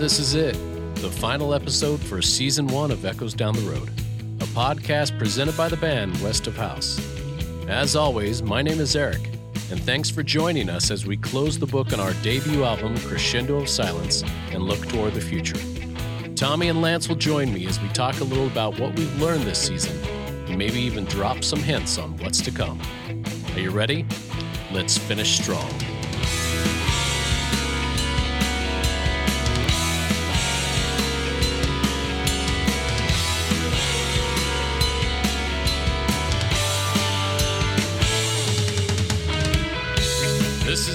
this is it, the final episode for season one of Echoes Down the Road, a podcast presented by the band West of House. As always, my name is Eric, and thanks for joining us as we close the book on our debut album, Crescendo of Silence, and look toward the future. Tommy and Lance will join me as we talk a little about what we've learned this season, and maybe even drop some hints on what's to come. Are you ready? Let's finish strong.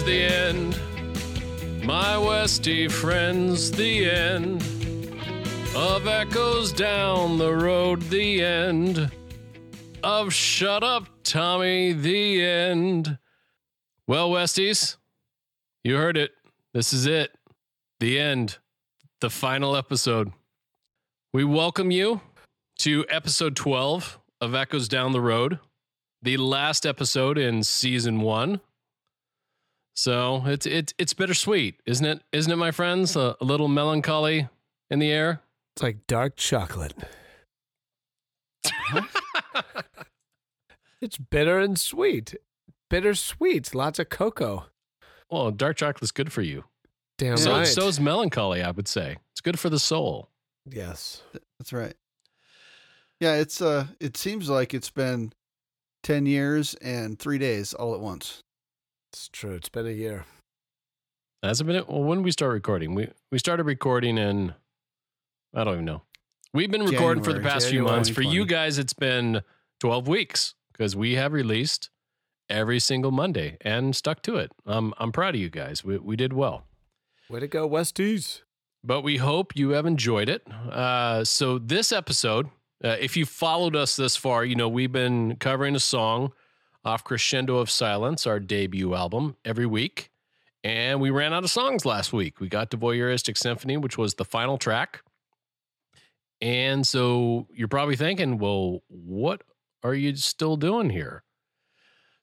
The end, my Westy friends, the end of Echoes Down the Road, the end of Shut Up, Tommy, the end. Well, Westies, you heard it. This is it. The end. The final episode. We welcome you to episode 12 of Echoes Down the Road, the last episode in season one. So it's it's it's bittersweet, isn't it? Isn't it, my friends? A, a little melancholy in the air. It's like dark chocolate. it's bitter and sweet. Bittersweet. Lots of cocoa. Well, dark chocolate's good for you. Damn So right. so is melancholy. I would say it's good for the soul. yes. That's right. Yeah, it's uh it seems like it's been 10 years and 3 days all at once. It's true. It's been a year. Has it been? Well, when did we start recording? We we started recording in I don't even know. We've been recording for the January. past few months. For you guys, it's been twelve weeks because we have released every single Monday and stuck to it. Um, I'm proud of you guys. We we did well. Way to go, Westies. but we hope you have enjoyed it. Uh, so this episode, uh, if you followed us this far, you know we've been covering a song off Crescendo of Silence, our debut album, every week, and we ran out of songs last week. We got to Voyeuristic Symphony, which was the final track, and so you're probably thinking, well, what are you still doing here?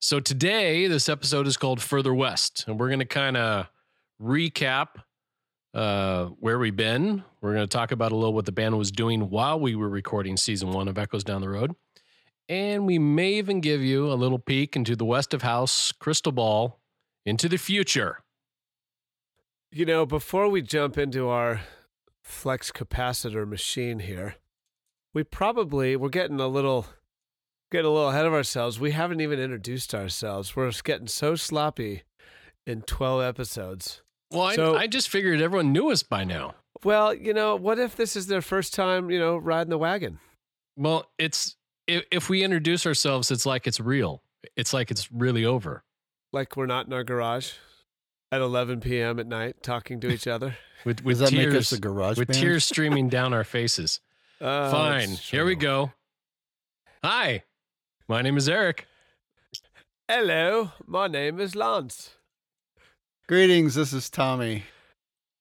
So today, this episode is called Further West, and we're going to kind of recap uh, where we've been. We're going to talk about a little what the band was doing while we were recording season one of Echoes Down the Road. And we may even give you a little peek into the West of House crystal ball into the future. You know, before we jump into our flux capacitor machine here, we probably we're getting a little getting a little ahead of ourselves. We haven't even introduced ourselves. We're getting so sloppy in 12 episodes. Well, I, I just figured everyone knew us by now. Well, you know, what if this is their first time, you know, riding the wagon? Well, it's if, if we introduce ourselves, it's like it's real. It's like it's really over. Like we're not in our garage at 11 p.m. at night talking to each other. With, with Does that tears, make us a garage with band? tears streaming down our faces. Uh, Fine. Here we go. Hi, my name is Eric. Hello, my name is Lance. Greetings, this is Tommy.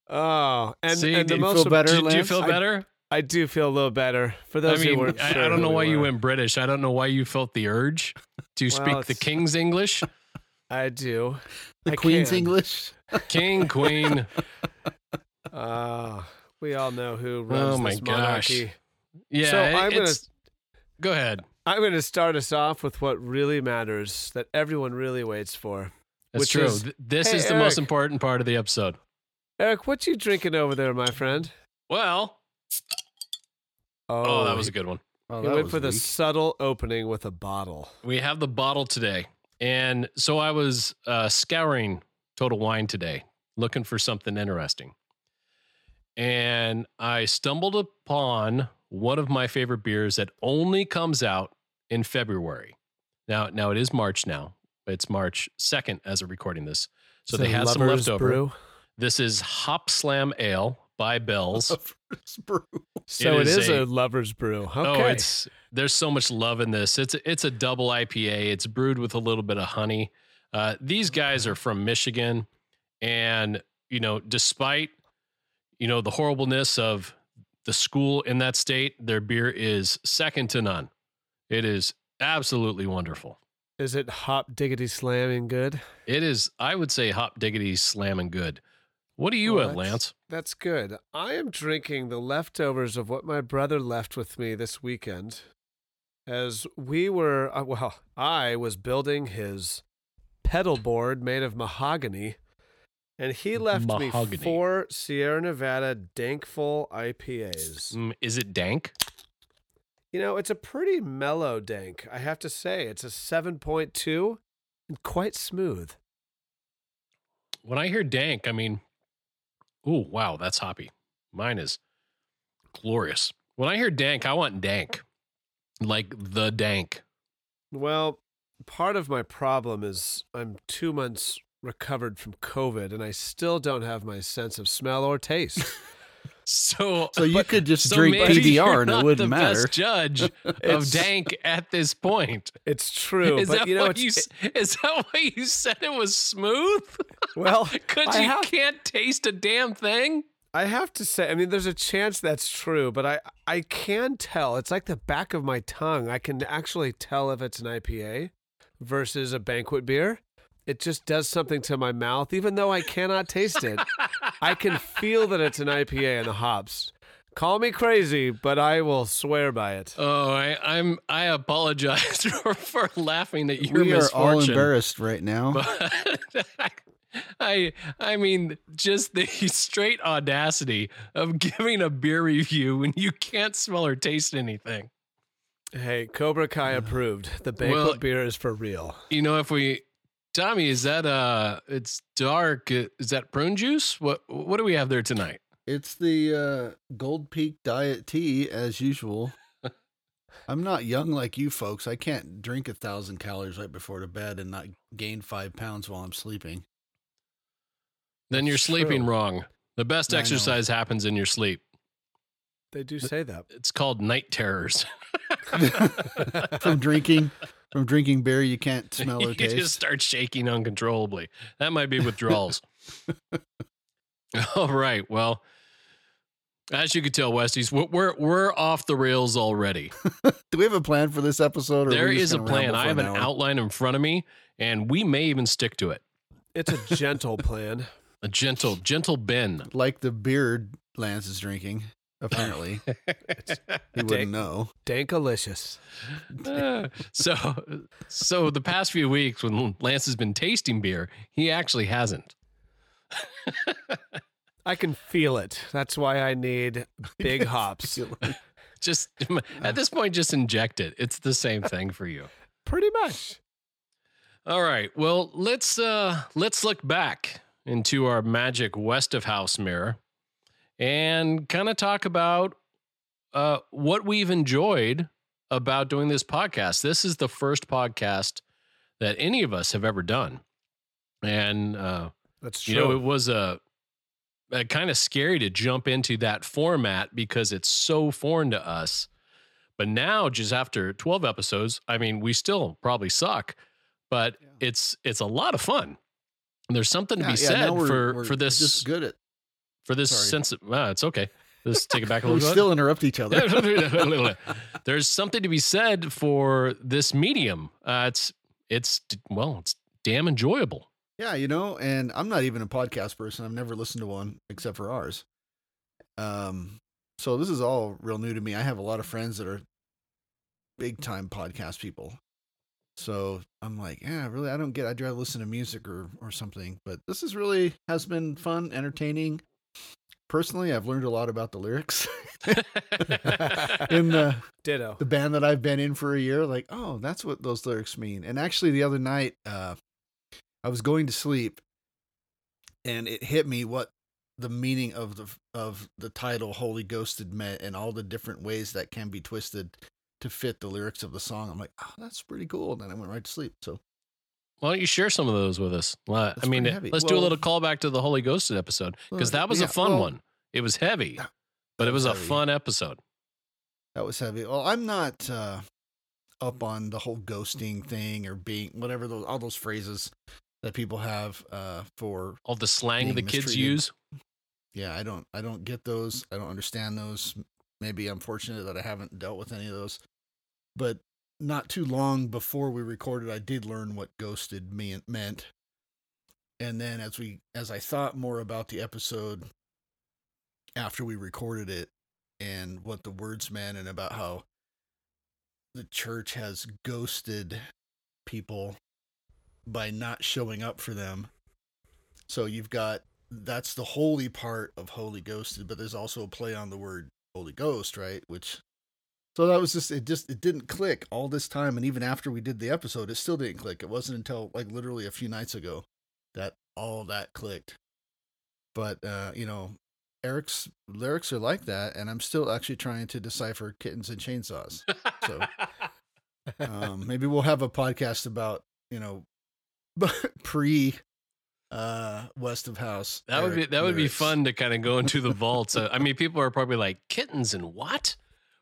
Oh, and, See, and the most feel better, Do, do you Lance? feel I- better? I do feel a little better. For I those who weren't I, sure I don't who know we why you went British. I don't know why you felt the urge to Well, speak the King's English. I do. The I Queen's can. English. King, Queen. Uh, we all know who runs Oh my this gosh. monarchy. Yeah, So it- I'm gonna- Go ahead. I'm going to start us off with what really matters, that everyone really waits for. That's Which true. is- this Hey, is the most important part of the episode. Eric, what you drinking over there, my friend? Well, oh, that was a good one. Oh, He went was for the subtle opening with a bottle. We have the bottle today. And so I was uh, scouring Total Wine today, looking for something interesting. And I stumbled upon one of my favorite beers that only comes out in February. Now, now it is March now. It's March 2nd as of recording this. So It's they a had some leftover. Brew. This is Hopslam Ale by Bell's. First brew. So it is is, a- a, lover's brew. Okay. Oh, it's there's so much love in this. It's it's a double IPA. It's brewed with a little bit of honey. Uh, these guys are from Michigan, and you know, despite you know the horribleness of the school in that state, their beer is second to none. It is absolutely wonderful. Is it hop diggity slamming good? It is, I would say, hop diggity slamming good. What are you Well, at, that's- Lance? That's good. I am drinking the leftovers of what my brother left with me this weekend. As we were, uh, well, I was building his pedal board made of mahogany, and he left Mahogany. me four Sierra Nevada Dankful IPAs. Mm, Is it dank? You know, it's a pretty mellow dank, I have to say. It's a 7.2 and quite smooth. When I hear dank, I mean, ooh, wow, that's hoppy. Mine is glorious. When I hear dank, I want dank, like the dank. Well, part of my problem is I'm two months recovered from COVID and I still don't have my sense of smell or taste. So, So you could just so drink PBR and it wouldn't the matter. Best judge of dank at this point. It's true, is but that you know, what it's, you s- is that why you said it was smooth? well, Because you have- can't taste a damn thing. I have to say, I mean, there's a chance that's true, but I I can tell. It's like the back of my tongue. I can actually tell if it's an IPA versus a banquet beer. It just does something to my mouth, even though I cannot taste it. I can feel that it's an IPA in the hops. Call me crazy, but I will swear by it. Oh, I, I'm. I apologize for, for laughing at your we are all embarrassed right now. I, I mean, just the straight audacity of giving a beer review when you can't smell or taste anything. Hey, Cobra Kai approved. The banquet Well- beer is for real. You know, if we, Tommy, is that uh, it's dark. uh, Is that prune juice? What What do we have there tonight? It's the uh, Gold Peak Diet Tea as usual. I'm not young like you folks. I can't drink a thousand calories right before to bed and not gain five pounds while I'm sleeping. Then you're That's sleeping true. wrong. The best I know. exercise happens in your sleep. They do say that. It's called night terrors. from drinking, from drinking beer, you can't smell or you taste. just start shaking uncontrollably. That might be withdrawals. All right. Well, as you can tell, Westies, we're we're, we're off the rails already. Do we have a plan for this episode? Or are There we just is a plan. I have an hour? outline in front of me, and we may even stick to it. It's a gentle plan. A gentle, gentle Ben. like the beer Lance is drinking. Apparently, he wouldn't know. Dankalicious. Uh, so, so the past few weeks when Lance has been tasting beer, he actually hasn't. I can feel it. That's why I need big hops. Just at this point, just inject it. It's the same thing for you. Pretty much. All right. Well, let's uh let's look back into our magic west of house mirror and kind of talk about uh what we've enjoyed about doing this podcast. This is the first podcast that any of us have ever done. And uh That's you true. know, it was a, a kind of scary to jump into that format because it's so foreign to us. But now, just after 12 episodes, I mean, we still probably suck, but Yeah. it's it's a lot of fun. And there's something to Yeah, be yeah, said we're- for we're for this Just good at. For this sorry. sense. Of, ah, it's okay. Let's take it back a We little bit. We still interrupt each other. There's something to be said for this medium. Uh, it's it's well, it's damn enjoyable. Yeah, you know, and I'm not even a podcast person. I've never listened to one except for ours. Um, so this is all real new to me. I have a lot of friends that are big time podcast people. So I'm like, yeah, really, I don't get. I'd rather listen to music or or something. But this is really has been fun, entertaining. Personally, I've learned a lot about the lyrics in the Ditto. the band that I've been in for a year, like, oh, that's what those lyrics mean. And actually, the other night, uh, I was going to sleep, and it hit me what the meaning of the of the title "Holy Ghosted" meant, and all the different ways that can be twisted to fit the lyrics of the song. I'm like, oh, that's pretty cool. And then I went right to sleep. So Why don't you share some of those with us? Well, I mean, heavy. let's do a little callback to the Holy Ghosted episode because that was yeah, a fun well, one. It was heavy, but it was, was a fun episode. that was heavy. Well, I'm not uh, up on the whole ghosting thing or being whatever those all those phrases that people have uh, for All the slang the kids use. yeah i don't i don't get those i don't understand those maybe i'm fortunate that i haven't dealt with any of those but not too long before we recorded i did learn what ghosted me meant and then as we as I thought more about the episode after we recorded it and what the words meant and about how the church has ghosted people by not showing up for them. So you've got that's the holy part of Holy Ghosted, but there's also a play on the word Holy Ghost, right? Which so that was just it just it didn't click all this time and even after we did the episode it still didn't click. It wasn't until like literally a few nights ago that all that clicked. But uh, you know, Eric's lyrics are like that and I'm still actually trying to decipher kittens and chainsaws. So um maybe we'll have a podcast about, you know, pre uh west of house that would be Eric that would be fun to kind of go into the vaults. Uh, I mean, people are probably like kittens and what?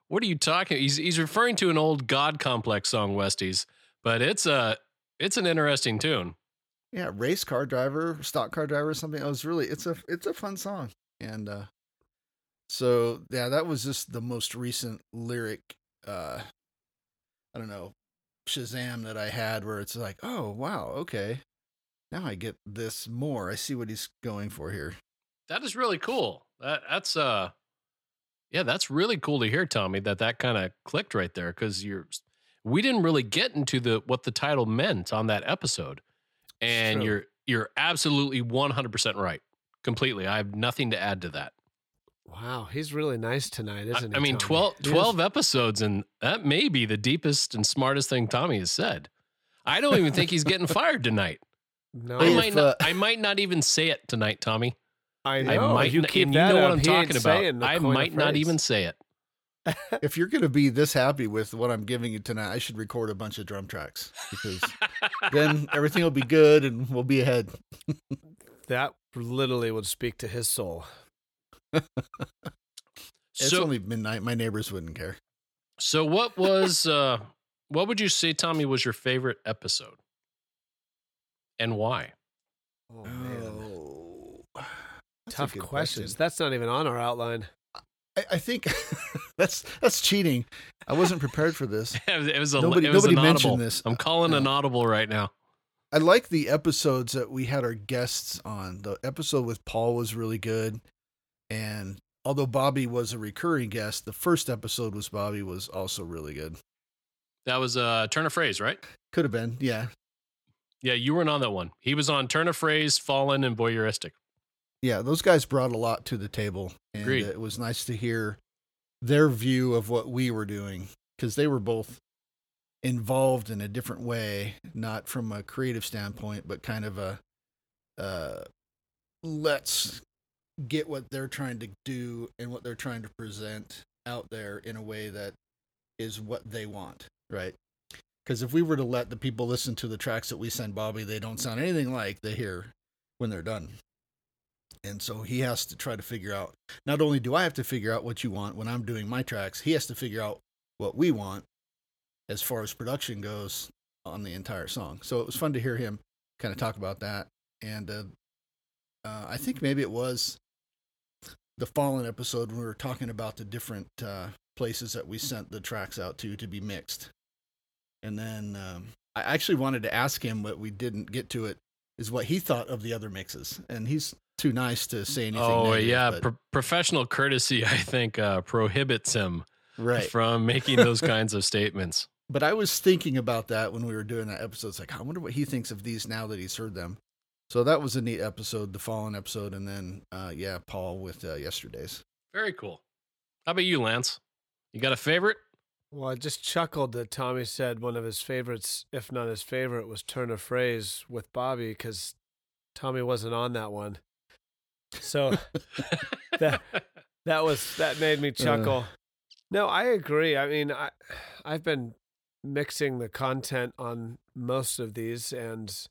What are you talking? He's he's referring to an old God complex song, Westies, but it's a it's an interesting tune. yeah race car driver stock car driver or something it was really it's a it's a fun song and uh so yeah that was just the most recent lyric uh i don't know shazam that i had where it's like oh wow okay now i get this more i see what he's going for here That is really cool. That that's uh, yeah, that's really cool to hear, Tommy. That that kind of clicked right there because you're we didn't really get into the what the title meant on that episode, and true. you're you're absolutely one hundred percent right, completely. I have nothing to add to that. Wow, he's really nice tonight, isn't he? I mean, Tommy? 12, 12 episodes, and that may be the deepest and smartest thing Tommy has said. I don't even think he's getting fired tonight. No, I might if, not. uh, I might not even say it tonight, Tommy. I I know. might. you keep and that you know what up, I'm talking about. I might not even say it. if you're going to be this happy with what i'm giving you tonight i should record a bunch of drum tracks because then everything will be good and we'll be ahead That literally would speak to his soul. it's so, only midnight my neighbors wouldn't care so what was uh, what would you say, Tommy, was your favorite episode, and why? Oh, man. That's Tough questions. question. That's not even on our outline. I, I think that's that's cheating. I wasn't prepared for this. it was a Nobody- it was nobody mentioned this. I'm calling an audible right now. I like the episodes that we had our guests on. The episode with Paul was really good, and although Bobby was a recurring guest, the first episode was Bobby was also really good. That was uh, turn of phrase, right? Could have been, yeah, Yeah, you weren't on that one. He was on turn of phrase, fallen, and voyeuristic. Yeah. Those guys brought a lot to the table, and Agreed. it was nice to hear their view of what we were doing because they were both involved in a different way, not from a creative standpoint, but kind of a uh, let's get what they're trying to do and what they're trying to present out there in a way that is what they want, right? Because if we were to let the people listen to the tracks that we send Bobby, they don't sound anything like they hear when they're done. And so he has to try to figure out not only do I have to figure out what you want when I'm doing my tracks, he has to figure out what we want as far as production goes on the entire song. So it was fun to hear him kind of talk about that. And uh, uh, I think maybe it was the Fallen episode when we were talking about the different uh, places that we sent the tracks out to to be mixed. And then um, I actually wanted to ask him, but we didn't get to it, is what he thought of the other mixes. And he's too nice to say anything. Oh negative, yeah, pro- professional courtesy, I think, uh, prohibits him right. from making those kinds of statements. But I was thinking about that when we were doing that episode. It's like, I wonder what he thinks of these now that he's heard them. So that was a neat episode, the Fallen episode, and then uh, yeah, Paul with uh, yesterday's. Very cool. How about you, Lance? You got a favorite? Well, I just chuckled that Tommy said one of his favorites, if not his favorite, was Turn of Phrase with Bobby because Tommy wasn't on that one. So that that was that made me uh. chuckle. no, I agree. I mean, I I've been mixing the content on most of these and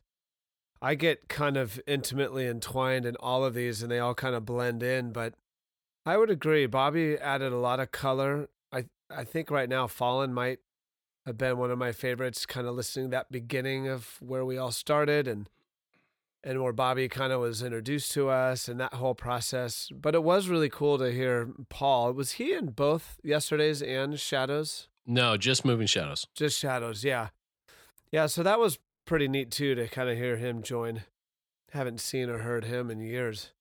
I get kind of intimately entwined in all of these and they all kind of blend in, but I would agree. Bobby added a lot of color. I I think right now Fallen might have been one of my favorites, kind of listening to that beginning of where we all started and and where Bobby kind of was introduced to us and that whole process. But it was really cool to hear Paul. Was he in both yesterday's and Shadows? no, just moving shadows. Just Shadows, yeah. Yeah, so that was pretty neat too to kind of hear him join. haven't seen or heard him in years.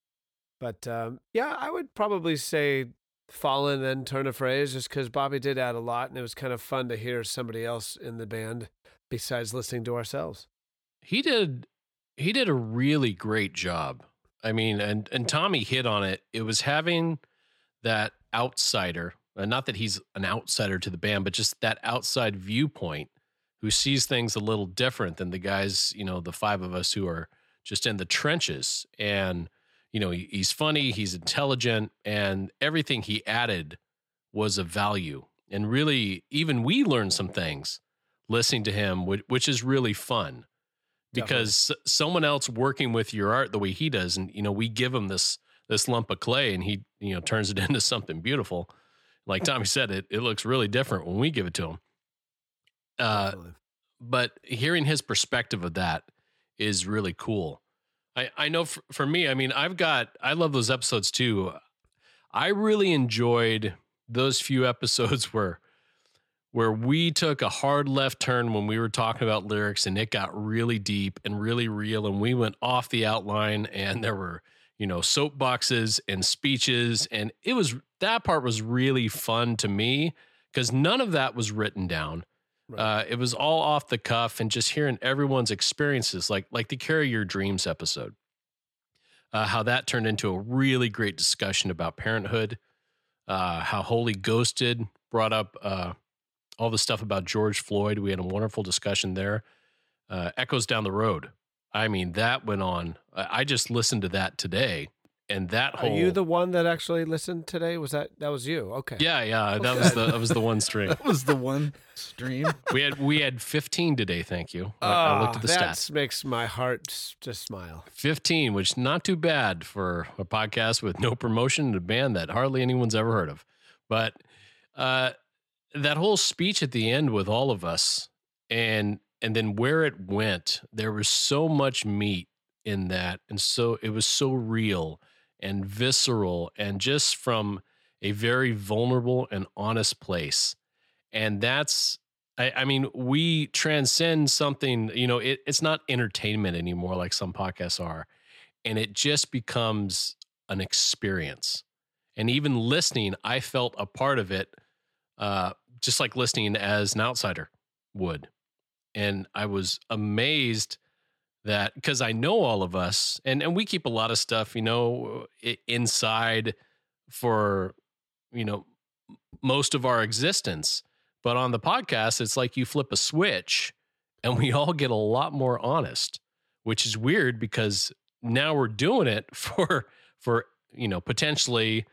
But um, yeah, I would probably say Fallen then Turn a Phrase, just because Bobby did add a lot, and it was kind of fun to hear somebody else in the band besides listening to ourselves. He did he did a really great job. I mean, and and Tommy hit on it. It was having that outsider, uh, not that he's an outsider to the band, but just that outside viewpoint who sees things a little different than the guys, you know, the five of us who are just in the trenches. And, you know, he, he's funny, he's intelligent, and everything he added was of value. And really, even we learned some things listening to him, which is really fun because Definitely. someone else working with your art the way he does, and you know, we give him this this lump of clay, and he you know turns it into something beautiful. Like Tommy said, it it looks really different when we give it to him. Uh, but hearing his perspective of that is really cool. I, I know for, for me, I mean, I've got, I love those episodes too. I really enjoyed those few episodes where, where we took a hard left turn when we were talking about lyrics and it got really deep and really real. And we went off the outline and there were, you know, soapboxes and speeches. And it was, that part was really fun to me because none of that was written down Right. Uh, it was all off the cuff and just hearing everyone's experiences, like like the Carry Your Dreams episode, uh, how that turned into a really great discussion about parenthood, uh, how Holy Ghosted brought up uh, all the stuff about George Floyd. We had a wonderful discussion there. Uh, Echoes Down the Road. I mean, that went on. I just listened to that today and that whole. Are you the one that actually listened today? Was that that was you? Okay. Yeah, yeah, that was the that was the one stream. that was the one stream. we had we had 15 today. Thank you. Uh, I looked at the that stats. makes my heart just smile. 15, which not too bad for a podcast with no promotion and a band that hardly anyone's ever heard of. But uh, that whole speech at the end with all of us, and and then where it went, there was so much meat in that, and so it was so real and visceral and just from a very vulnerable and honest place. And that's, I, I mean, we transcend something, you know, it, it's not entertainment anymore like some podcasts are. And it just becomes an experience. And even listening, I felt a part of it, uh, just like listening as an outsider would. And I was amazed that because I know all of us and, and we keep a lot of stuff, you know, inside for, you know, most of our existence. But on the podcast, it's like you flip a switch and we all get a lot more honest, which is weird because now we're doing it for, for, you know, potentially,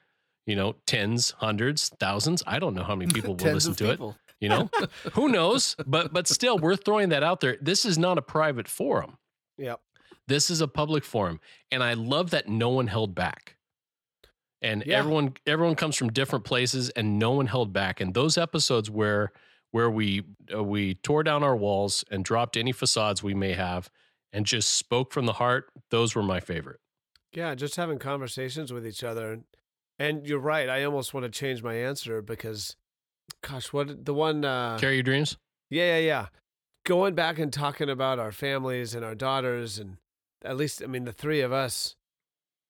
you know, tens, hundreds, thousands. I don't know how many people will listen to people. it. You know, who knows? But but still, we're throwing that out there. This is not a private forum. Yep. This is a public forum, and I love that no one held back. And yeah. everyone everyone comes from different places, and no one held back. And those episodes where where we uh, we tore down our walls and dropped any facades we may have, and just spoke from the heart, those were my favorite. Yeah, just having conversations with each other. And you're right. I almost want to change my answer because, gosh, what the one? Uh, Carry your dreams. Yeah, yeah, yeah going back and talking about our families and our daughters and at least i mean the three of us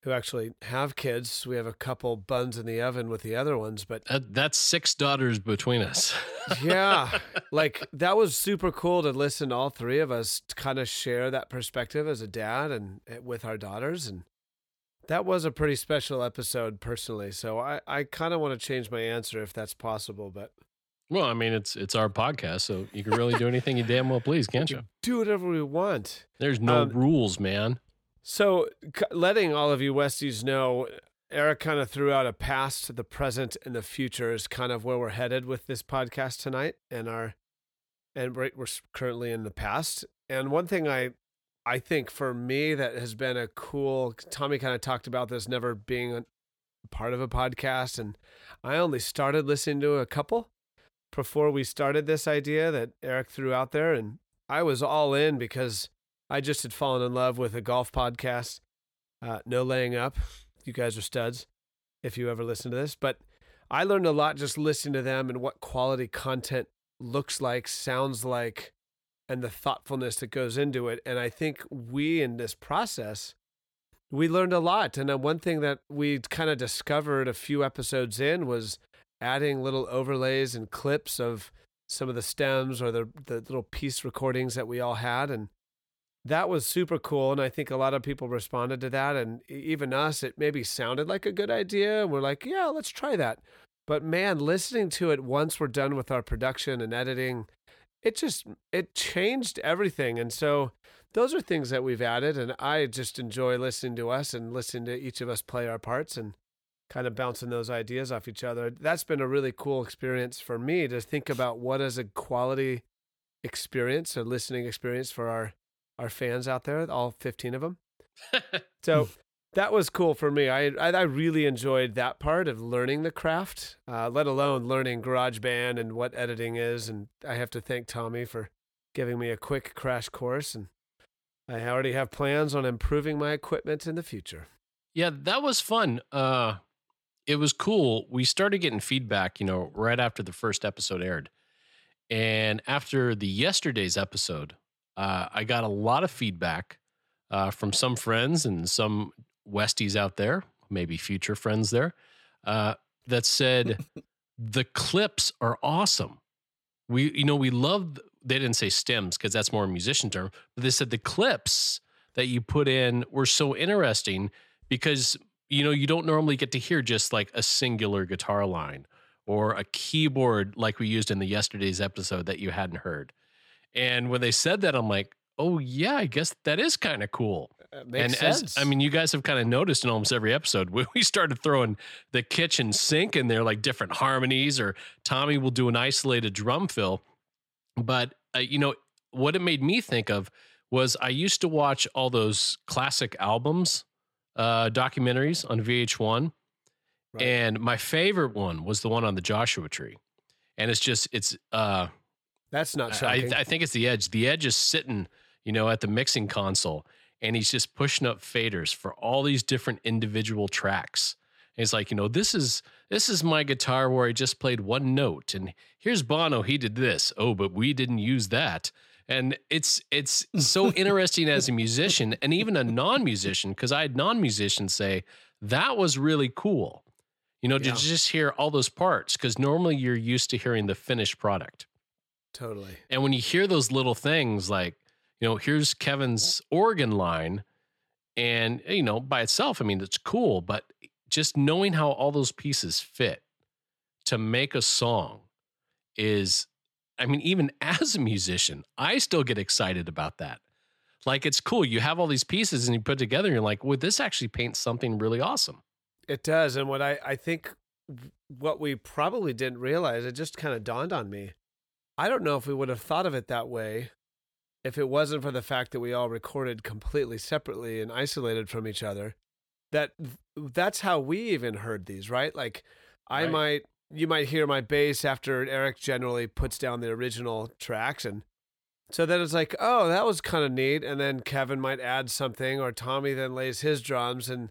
who actually have kids we have a couple buns in the oven with the other ones but that's six daughters between us yeah like that was super cool to listen to all three of us kind of share that perspective as a dad and eh, with our daughters and that was a pretty special episode personally so i, I kind of want to change my answer if that's possible but well, I mean, it's it's our podcast, so you can really do anything you damn well please, can't you? Do whatever we want. There's no um, rules, man. So, c- letting all of you Westies know, Eric kind of threw out a past, the present, and the future is kind of where we're headed with this podcast tonight, and our and we're, we're currently in the past. And one thing I I think for me that has been a cool. Tommy kind of talked about this never being a part of a podcast, and I only started listening to a couple before we started this idea that Eric threw out there, and I was all in because I just had fallen in love with a golf podcast. Uh, no laying up. You guys are studs if you ever listen to this. But I learned a lot just listening to them and what quality content looks like, sounds like, and the thoughtfulness that goes into it. And I think we in this process, we learned a lot. And uh, one thing that we kind of discovered a few episodes in was adding little overlays and clips of some of the stems or the the little piece recordings that we all had. And that was super cool. And i think a lot of people responded to that. And even us it maybe sounded like a good idea. And we're like yeah let's try that. But man listening to it once we're done with our production and editing it just it changed everything. And so those are things that we've added and i just enjoy listening to us and listening to each of us play our parts and kind of bouncing those ideas off each other. That's been a really cool experience for me to think about what is a quality experience a listening experience for our our fans out there all 15 of them. So that was cool for me. I, I, really enjoyed that part of learning the craft, uh, let alone learning GarageBand and what editing is. And I have to thank Tommy for giving me a quick crash course. And I already have plans on improving my equipment in the future. Yeah, that was fun. Uh, it was cool. We started getting feedback, you know, right after the first episode aired. And after the yesterday's episode, uh, I got a lot of feedback uh, from some friends and some Westies out there, maybe future friends there, uh, that said the clips are awesome. We, you know, we love. They didn't say stems because that's more a musician term, but they said the clips that you put in were so interesting because you know you don't normally get to hear just like a singular guitar line or a keyboard like we used in the yesterday's episode that you hadn't heard. And when they said that, I'm like, oh yeah, I guess that is kind of cool. Makes and sense. as I mean, you guys have kind of noticed in almost every episode, we, we started throwing the kitchen sink in there, like different harmonies, or Tommy will do an isolated drum fill. But uh, you know what it made me think of was I used to watch all those classic albums, uh, documentaries on VH1, Right. and my favorite one was the one on the Joshua Tree, and it's just it's uh That's not I, shocking. I think it's the edge. The edge is sitting, you know, at the mixing console, and he's just pushing up faders for all these different individual tracks. And he's like, you know, this is this is my guitar where I just played one note, and here's Bono. He did this. Oh, but we didn't use that. And it's it's so interesting as a musician and even a non-musician because I had non-musicians say that was really cool. You know, Yeah. to just hear all those parts because normally you're used to hearing the finished product. totally. And when you hear those little things like, you know, here's Kevin's organ line, and, eh, you know, by itself, I mean, it's cool, but just knowing how all those pieces fit to make a song is, I mean, even as a musician, I still get excited about that. Like, it's cool. You have all these pieces and you put together, and you're like, would this actually paint something really awesome? It does. And what I, I think what we probably didn't realize, it just kind of dawned on me. I don't know if we would have thought of it that way if it wasn't for the fact that we all recorded completely separately and isolated from each other. That that's how we even heard these, right? Like I Right. might you might hear my bass after Eric generally puts down the original tracks and so then it's like, oh, that was kind of neat. And then Kevin might add something, or Tommy then lays his drums. And,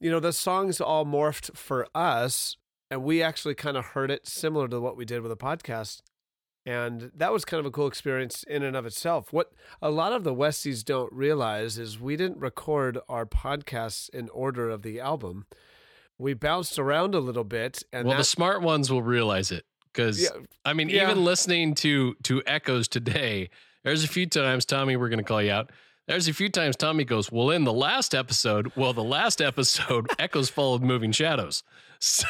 you know, the songs all morphed for us. And we actually kind of heard it similar to what we did with the podcast. And that was kind of a cool experience in and of itself. What a lot of the Westies don't realize is we didn't record our podcasts in order of the album. We bounced around a little bit. And well, the smart ones will realize it because yeah, I mean, Yeah. even listening to to echoes today, there's a few times Tommy, we're going to call you out. There's a few times Tommy goes, "Well, in the last episode, well, the last episode, echoes followed moving shadows." So,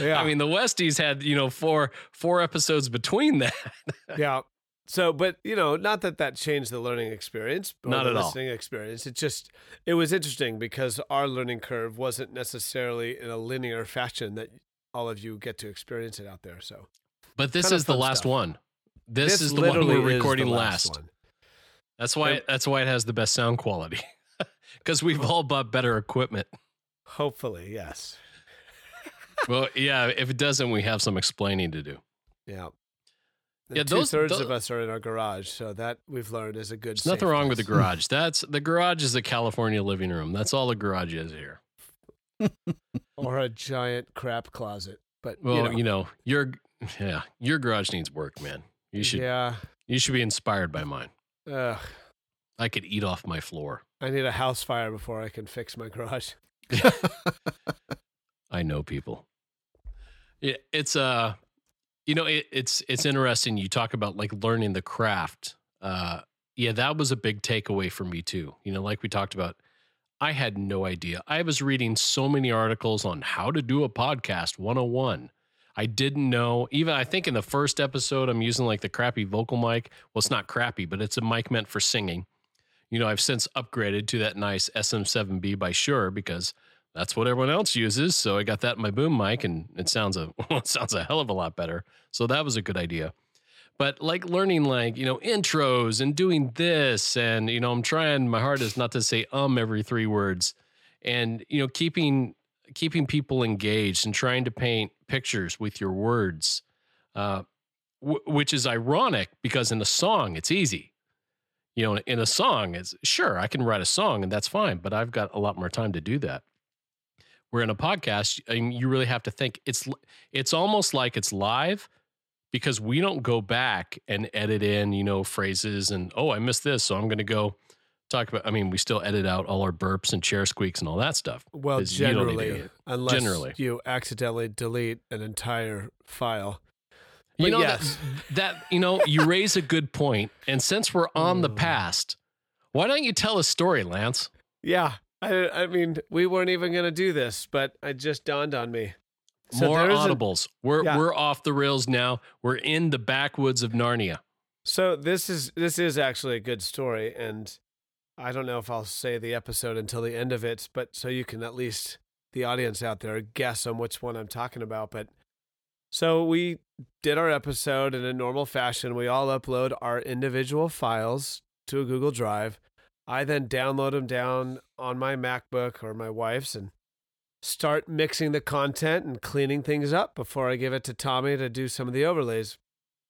Yeah. I mean, the Westies had you know four four episodes between that. yeah. So, but you know, not that that changed the learning experience, Not the at all. listening experience. It just it was interesting because our learning curve wasn't necessarily in a linear fashion that all of you get to experience it out there. So But this Kind is the last stuff. one. This, is the one we're recording last. one. That's why. Yep. That's why it has the best sound quality. Because we've all bought better equipment. Hopefully, yes. well, yeah. If it doesn't, we have some explaining to do. Yeah. Yeah, two those- thirds tho- of us are in our garage, so that we've learned is a good. There's nothing wrong with the garage. That's the garage is a California living room. That's all the garage is here. or a giant crap closet. But Well, you know, you know, your yeah, your garage needs work, man. You should yeah, You should be inspired by mine. Ugh, I could eat off my floor. I need a house fire before I can fix my garage. I know people. It, it's uh you know it, it's it's interesting you talk about like learning the craft. Uh yeah, that was a big takeaway for me too. You know, like we talked about I had no idea. I was reading so many articles on how to do a podcast 101. I didn't know, even I think in the first episode, I'm using like the crappy vocal mic. Well, it's not crappy, but it's a mic meant for singing. You know, I've since upgraded to that nice SM7B by Shure because that's what everyone else uses. So I got that in my boom mic and it sounds a it sounds a hell of a lot better. So that was a good idea. But like learning like, you know, intros and doing this and you know, I'm trying my hardest not to say um every three words and you know, keeping keeping people engaged and trying to paint pictures with your words. Uh w- which is ironic because in a song it's easy. You know, in a song, it's sure I can write a song and that's fine, but I've got a lot more time to do that. Where in a podcast, mean, you really have to think. It's it's almost like it's live because we don't go back and edit in, you know, phrases and oh, I missed this, so I'm going to go talk about. I mean, we still edit out all our burps and chair squeaks and all that stuff. Well, you don't need to generally, it. unless Generally. you accidentally delete an entire file. You But know yes. that, that you know you raise a good point, and since we're on the Mm. past, why don't you tell a story, Lance? Yeah, I, I mean, we weren't even going to do this, but it just dawned on me. So More there's a- audibles. we're Yeah. we're off the rails now. We're in the backwoods of Narnia. So this is this is actually a good story, and I don't know if I'll say the episode until the end of it, but so you can at least the audience out there guess on which one I'm talking about. But so we did our episode in a normal fashion. We all upload our individual files to a Google Drive. I then download them down on my MacBook or my wife's and start mixing the content and cleaning things up before I give it to Tommy to do some of the overlays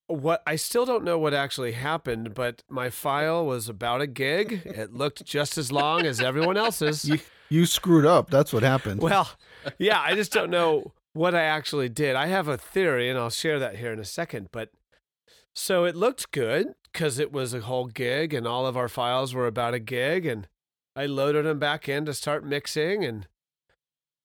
what I still don't know what actually happened, but my file was about a gig. It looked just as long as everyone else's. You, you screwed up. That's what happened. Well, yeah, I just don't know what I actually did. I have a theory, and I'll share that here in a second. But so it looked good because it was a whole gig, and all of our files were about a gig, and I loaded them back in to start mixing, and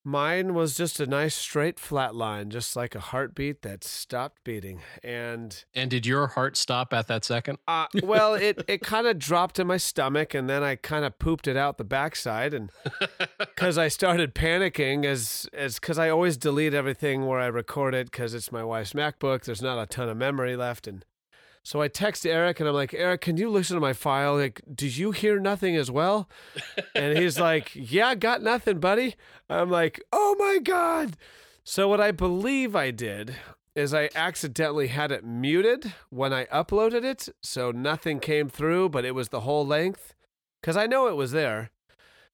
mine was just a nice straight flat line, just like a heartbeat that stopped beating, and. And did your heart stop at that second? Uh, well, it, it kind of dropped in my stomach, and then I kind of pooped it out the backside, and because I started panicking, as as because I always delete everything where I record it because it's my wife's MacBook. There's not a ton of memory left, and so I text Eric, and I'm like, Eric, can you listen to my file? Like, did you hear nothing as well? And he's like, Yeah, got nothing, buddy. I'm like, Oh my god. So what I believe I did is I accidentally had it muted when I uploaded it, so nothing came through, but it was the whole length because I know it was there.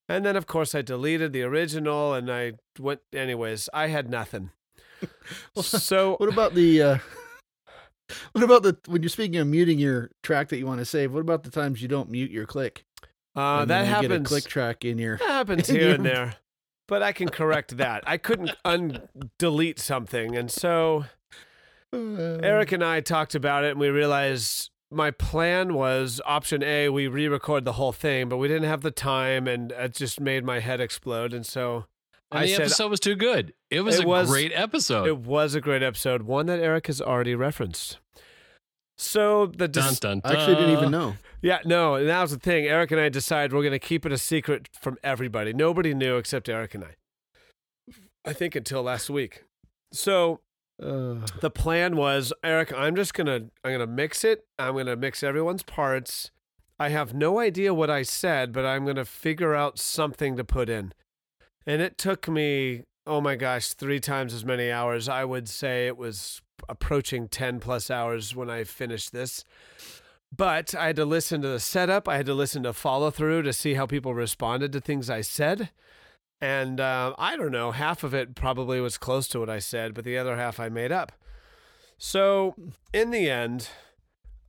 And then, of course, I deleted the original and I went, anyways, I had nothing. so, what about the? Uh, what about the when you're speaking of muting your track that you want to save? What about the times you don't mute your click? uh, that you Get a happens. click track in your. That happens in here your- and there, but I can correct that. I couldn't undelete something. And so Eric and I talked about it and we realized my plan was option A, we re record the whole thing, but we didn't have the time and it just made my head explode. And so And I the said episode was too good. It was It a was- great episode. it was a great episode, one that Eric has already referenced. So the dun, dis- dun, I actually didn't even know. yeah no, and that was the thing. Eric and I decided we're going to keep it a secret from everybody. Nobody knew except Eric and I. I think until last week. So Uh, the plan was eric i'm just gonna i'm gonna mix it i'm gonna mix everyone's parts i have no idea what i said but i'm gonna figure out something to put in and it took me oh my gosh three times as many hours i would say it was approaching 10 plus hours when i finished this but i had to listen to the setup i had to listen to follow through to see how people responded to things i said and uh, I don't know, half of it probably was close to what I said, but the other half I made up. So in the end,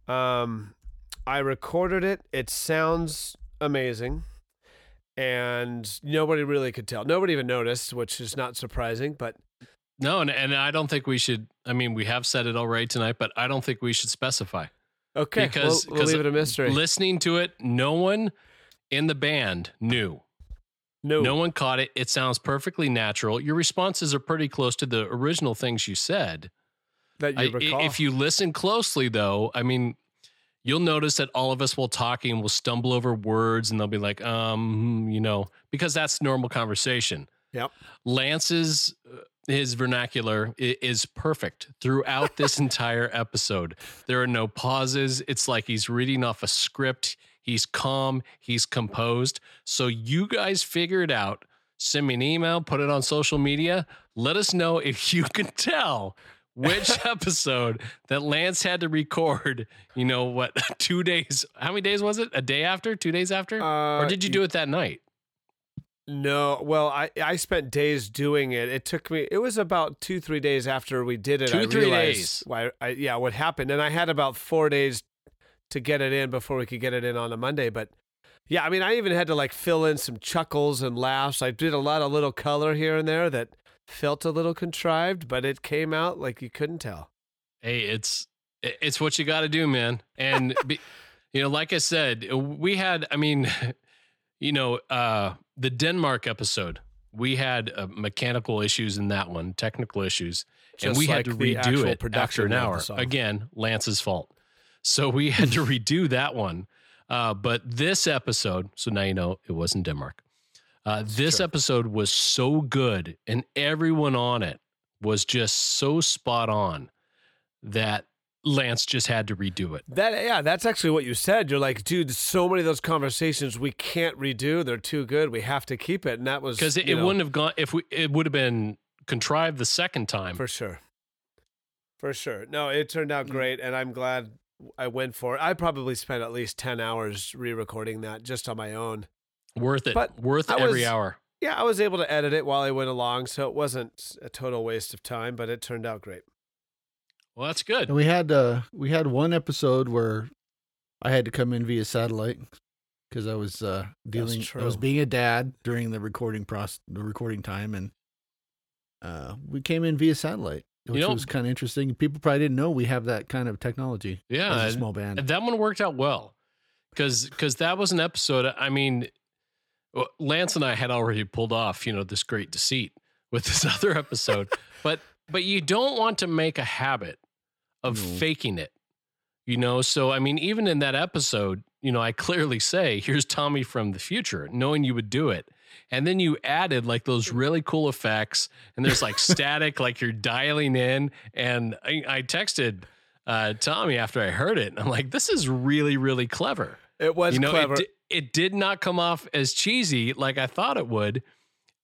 um, I recorded it. It sounds amazing. And nobody really could tell. Nobody even noticed, which is not surprising. But No, and, and I don't think we should. I mean, we have said it already tonight, but I don't think we should specify. Okay, Because- we'll, we'll leave it a mystery. Listening to it, no one in the band knew. no, No one caught it. It sounds perfectly natural. Your responses are pretty close to the original things you said. that I- you i- recall. if you listen closely, though, I mean, you'll notice that all of us while talking will stumble over words and they'll be like, um, you know, because that's normal conversation. Yep. Lance's uh, his vernacular is perfect throughout this entire episode. There are no pauses. It's like he's reading off a script. He's calm. He's composed. So you guys figure it out. Send me an email. Put it on social media. Let us know if you can tell which episode that Lance had to record. You know what? Two days. How many days was it? A day after? Two days after? uh, or did you do it that night? No, well, I I spent days doing it. It took me. It was about two three days after we did it. Two, I three days. Why? I, yeah, what happened? And I had about four days to get it in before we could get it in on a Monday. But yeah, I mean, I even had to like fill in some chuckles and laughs. I did a lot of little color here and there that felt a little contrived, but it came out like you couldn't tell. hey it's it's what you got to do man. And be, you know like i said we had i mean you know uh the denmark episode we had uh, mechanical issues in that one technical issues and Just we had to redo it after production an hour. again lance's fault. So we had to redo that one. Uh but this episode so now you know it wasn't denmark uh this true. episode was so good and everyone on it was just so spot on that Lance just had to redo it. That yeah, that's actually what you said. You're like, dude, so many of those conversations we can't redo. They're too good. We have to keep it, and that was Because it, it wouldn't have gone if we it would have been contrived the second time. For sure. For sure. No, it turned Mm. out great, and I'm glad I went for it. I probably spent at least 10 hours re recording that just on my own. Worth it. But worth I every was- hour. Yeah, I was able to edit it while I went along, so it wasn't a total waste of time, but it turned out great. Well, that's good. And we had uh we had one episode where I had to come in via satellite because I was uh dealing I was being a dad during the recording process the recording time and uh we came in via satellite which know- was kind of interesting. People probably didn't know we have that kind of technology Yeah, as a small band. And that one worked out well because because that was an episode. I mean, well, Lance and I had already pulled off you know this great deceit with this other episode, but but you don't want to make a habit of No. faking it, you know. So I mean, even in that episode, you know, I clearly say, "Here's Tommy from the future," knowing you would do it. And then you added like those really cool effects, and there's like static, like you're dialing in. And I, I texted uh, Tommy after I heard it. I'm like, this is really, really clever. It was you know, clever. It, it did not come off as cheesy like I thought it would.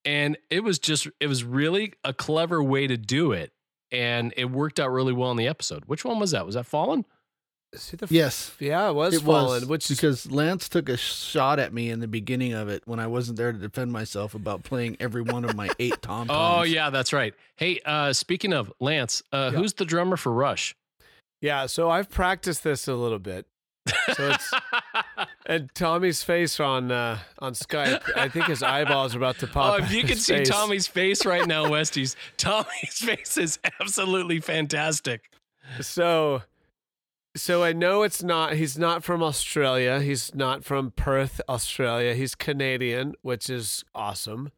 And it was just, it was really a clever way to do it. And it worked out really well in the episode. Which one was that? Was that Fallen? See the f- yes. Yeah, it was It fallen, was which because Lance took a shot at me in the beginning of it when I wasn't there to defend myself about playing every one of my eight tom Oh, yeah, that's right. Hey, uh, speaking of Lance, uh, Yeah. who's the drummer for Rush? Yeah, so I've practiced this a little bit. So it's and Tommy's face on uh, on Skype. I think his eyeballs are about to pop. Oh, pop. if you of can see face. Tommy's face right now, Westies, Tommy's face is absolutely fantastic. So, so I know it's not. He's not from Australia. He's not from Perth, Australia. He's Canadian, which is awesome.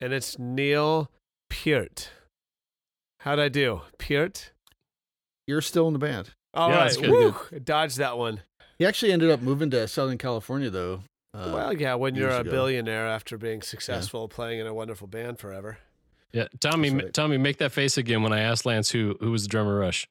And it's Neil Peart. How'd I do, Peart? You're still in the band. All Yeah, right, woo, dodged that one. He actually ended up moving to Southern California though. Uh, well, yeah, when you're a ago. billionaire after being successful playing in a wonderful band forever. Yeah, Tommy, right. Tommy, make that face again when I asked Lance who who was the drummer Rush.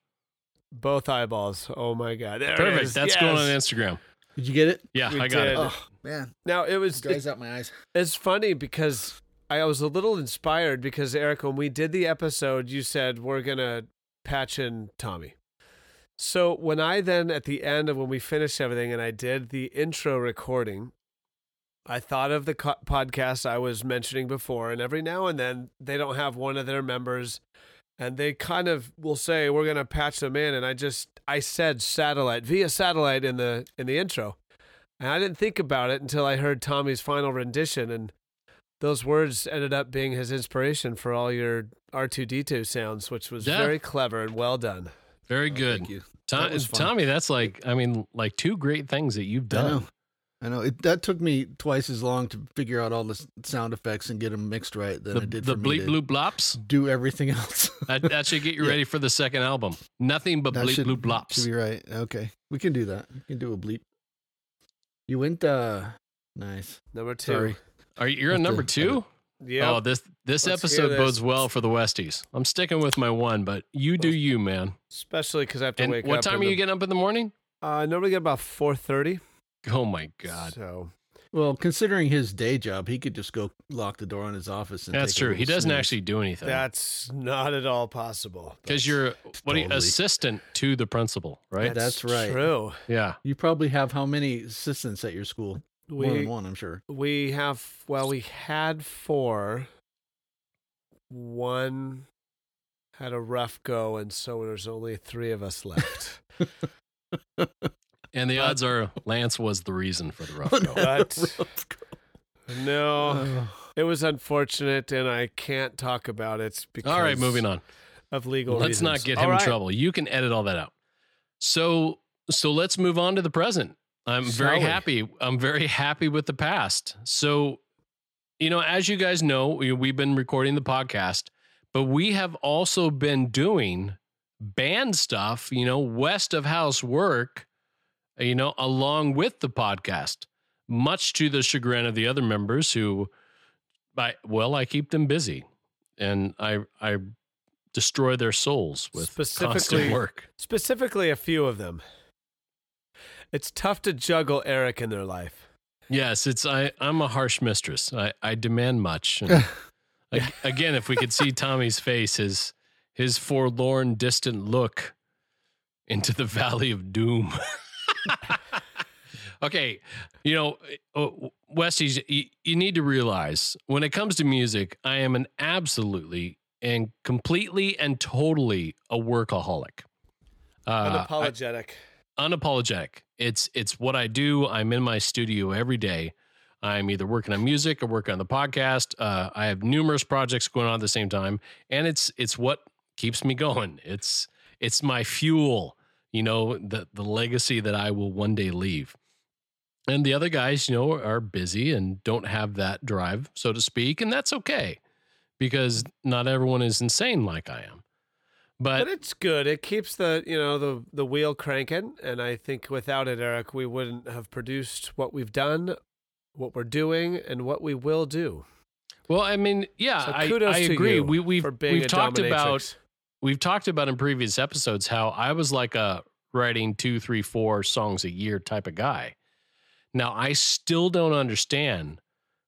Both eyeballs. Oh my god. There Perfect. is. That's Yes. going on Instagram. did you get it? Yeah, We I got did. it. Oh man, Now it was dries out my eyes. It's funny because I was a little inspired because Eric, when we did the episode, you said we're gonna patch in Tommy. So when I then at the end of when we finished everything and I did the intro recording, I thought of the co- podcast I was mentioning before, and every now and then they don't have one of their members, and they kind of will say we're gonna patch them in, and I just I said satellite via satellite in the in the intro, and I didn't think about it until I heard Tommy's final rendition, and those words ended up being his inspiration for all your R2D2 sounds, which was Yeah. very clever and well done. Very Oh, good. Thank you. Tom, That. Tommy, that's like, I mean, like two great things that you've I know. done. I know. It, that took me twice as long to figure out all the sound effects and get them mixed right than The, it did the for me bleep to bloop blops. do everything else. That, that should get you Yeah. ready for the second album. Nothing but That bleep should, bloop blops. should be right. Okay, we can do that. We can do a bleep. You went. uh Nice. Number two. Sorry. Are you, you're a number edit. two? Yeah. Oh, this this Let's episode this. bodes well for the Westies. I'm sticking with my one, but you do you, man. Especially because I have to And wake what up. What time in are you getting up in the morning? Uh, I normally get about four thirty. Oh my god, So Well, considering his day job, he could just go lock the door on his office. and that's take a true. He doesn't snooze. actually do anything that's not at all possible. because you're what are you, assistant to the principal, right? That's right. True. yeah. You probably have how many assistants at your school? More than one, I'm sure. we have well, we had four. One had a rough go, and so there's only three of us left. And the But- odds are Lance was the reason for the rough go. But no, Oh. it was unfortunate, and I can't talk about it because All right, moving on. of legal Let's not get All him in trouble. You can edit all that out. So so let's move on to the present. I'm Shall very we? happy. I'm very happy with the past. So, you know, as you guys know, we, we've been recording the podcast, but we have also been doing band stuff, you know, west of house work, you know, along with the podcast, much to the chagrin of the other members who, I, well, I keep them busy and I, I destroy their souls with constant Specifically- work. Specifically, a few of them. It's tough to juggle Eric in their life. Yes, it's I. I'm a harsh mistress. I, I demand much. And again, if we could see Tommy's face, his his forlorn, distant look into the valley of doom. okay, you know, uh, Westies, you, you need to realize when it comes to music, I am an absolutely and completely and totally a workaholic. Uh, I- Unapologetic. It's it's what I do. I'm in my studio every day. I'm either working on music or working on the podcast. Uh, I have numerous projects going on at the same time, and it's it's what keeps me going. It's it's my fuel. You know the the legacy that I will one day leave. And the other guys, you know, are busy and don't have that drive, so to speak, and that's okay because not everyone is insane like I am. But it's good. It keeps the you know the the wheel cranking, and I think without it, Eric, we wouldn't have produced what we've done, what we're doing, and what we will do. Well, I mean, yeah, So I, kudos I to agree. you we, we've for being we've a talked about we've talked about in previous episodes how I was like a writing two, three, four songs a year type of guy. Now I still don't understand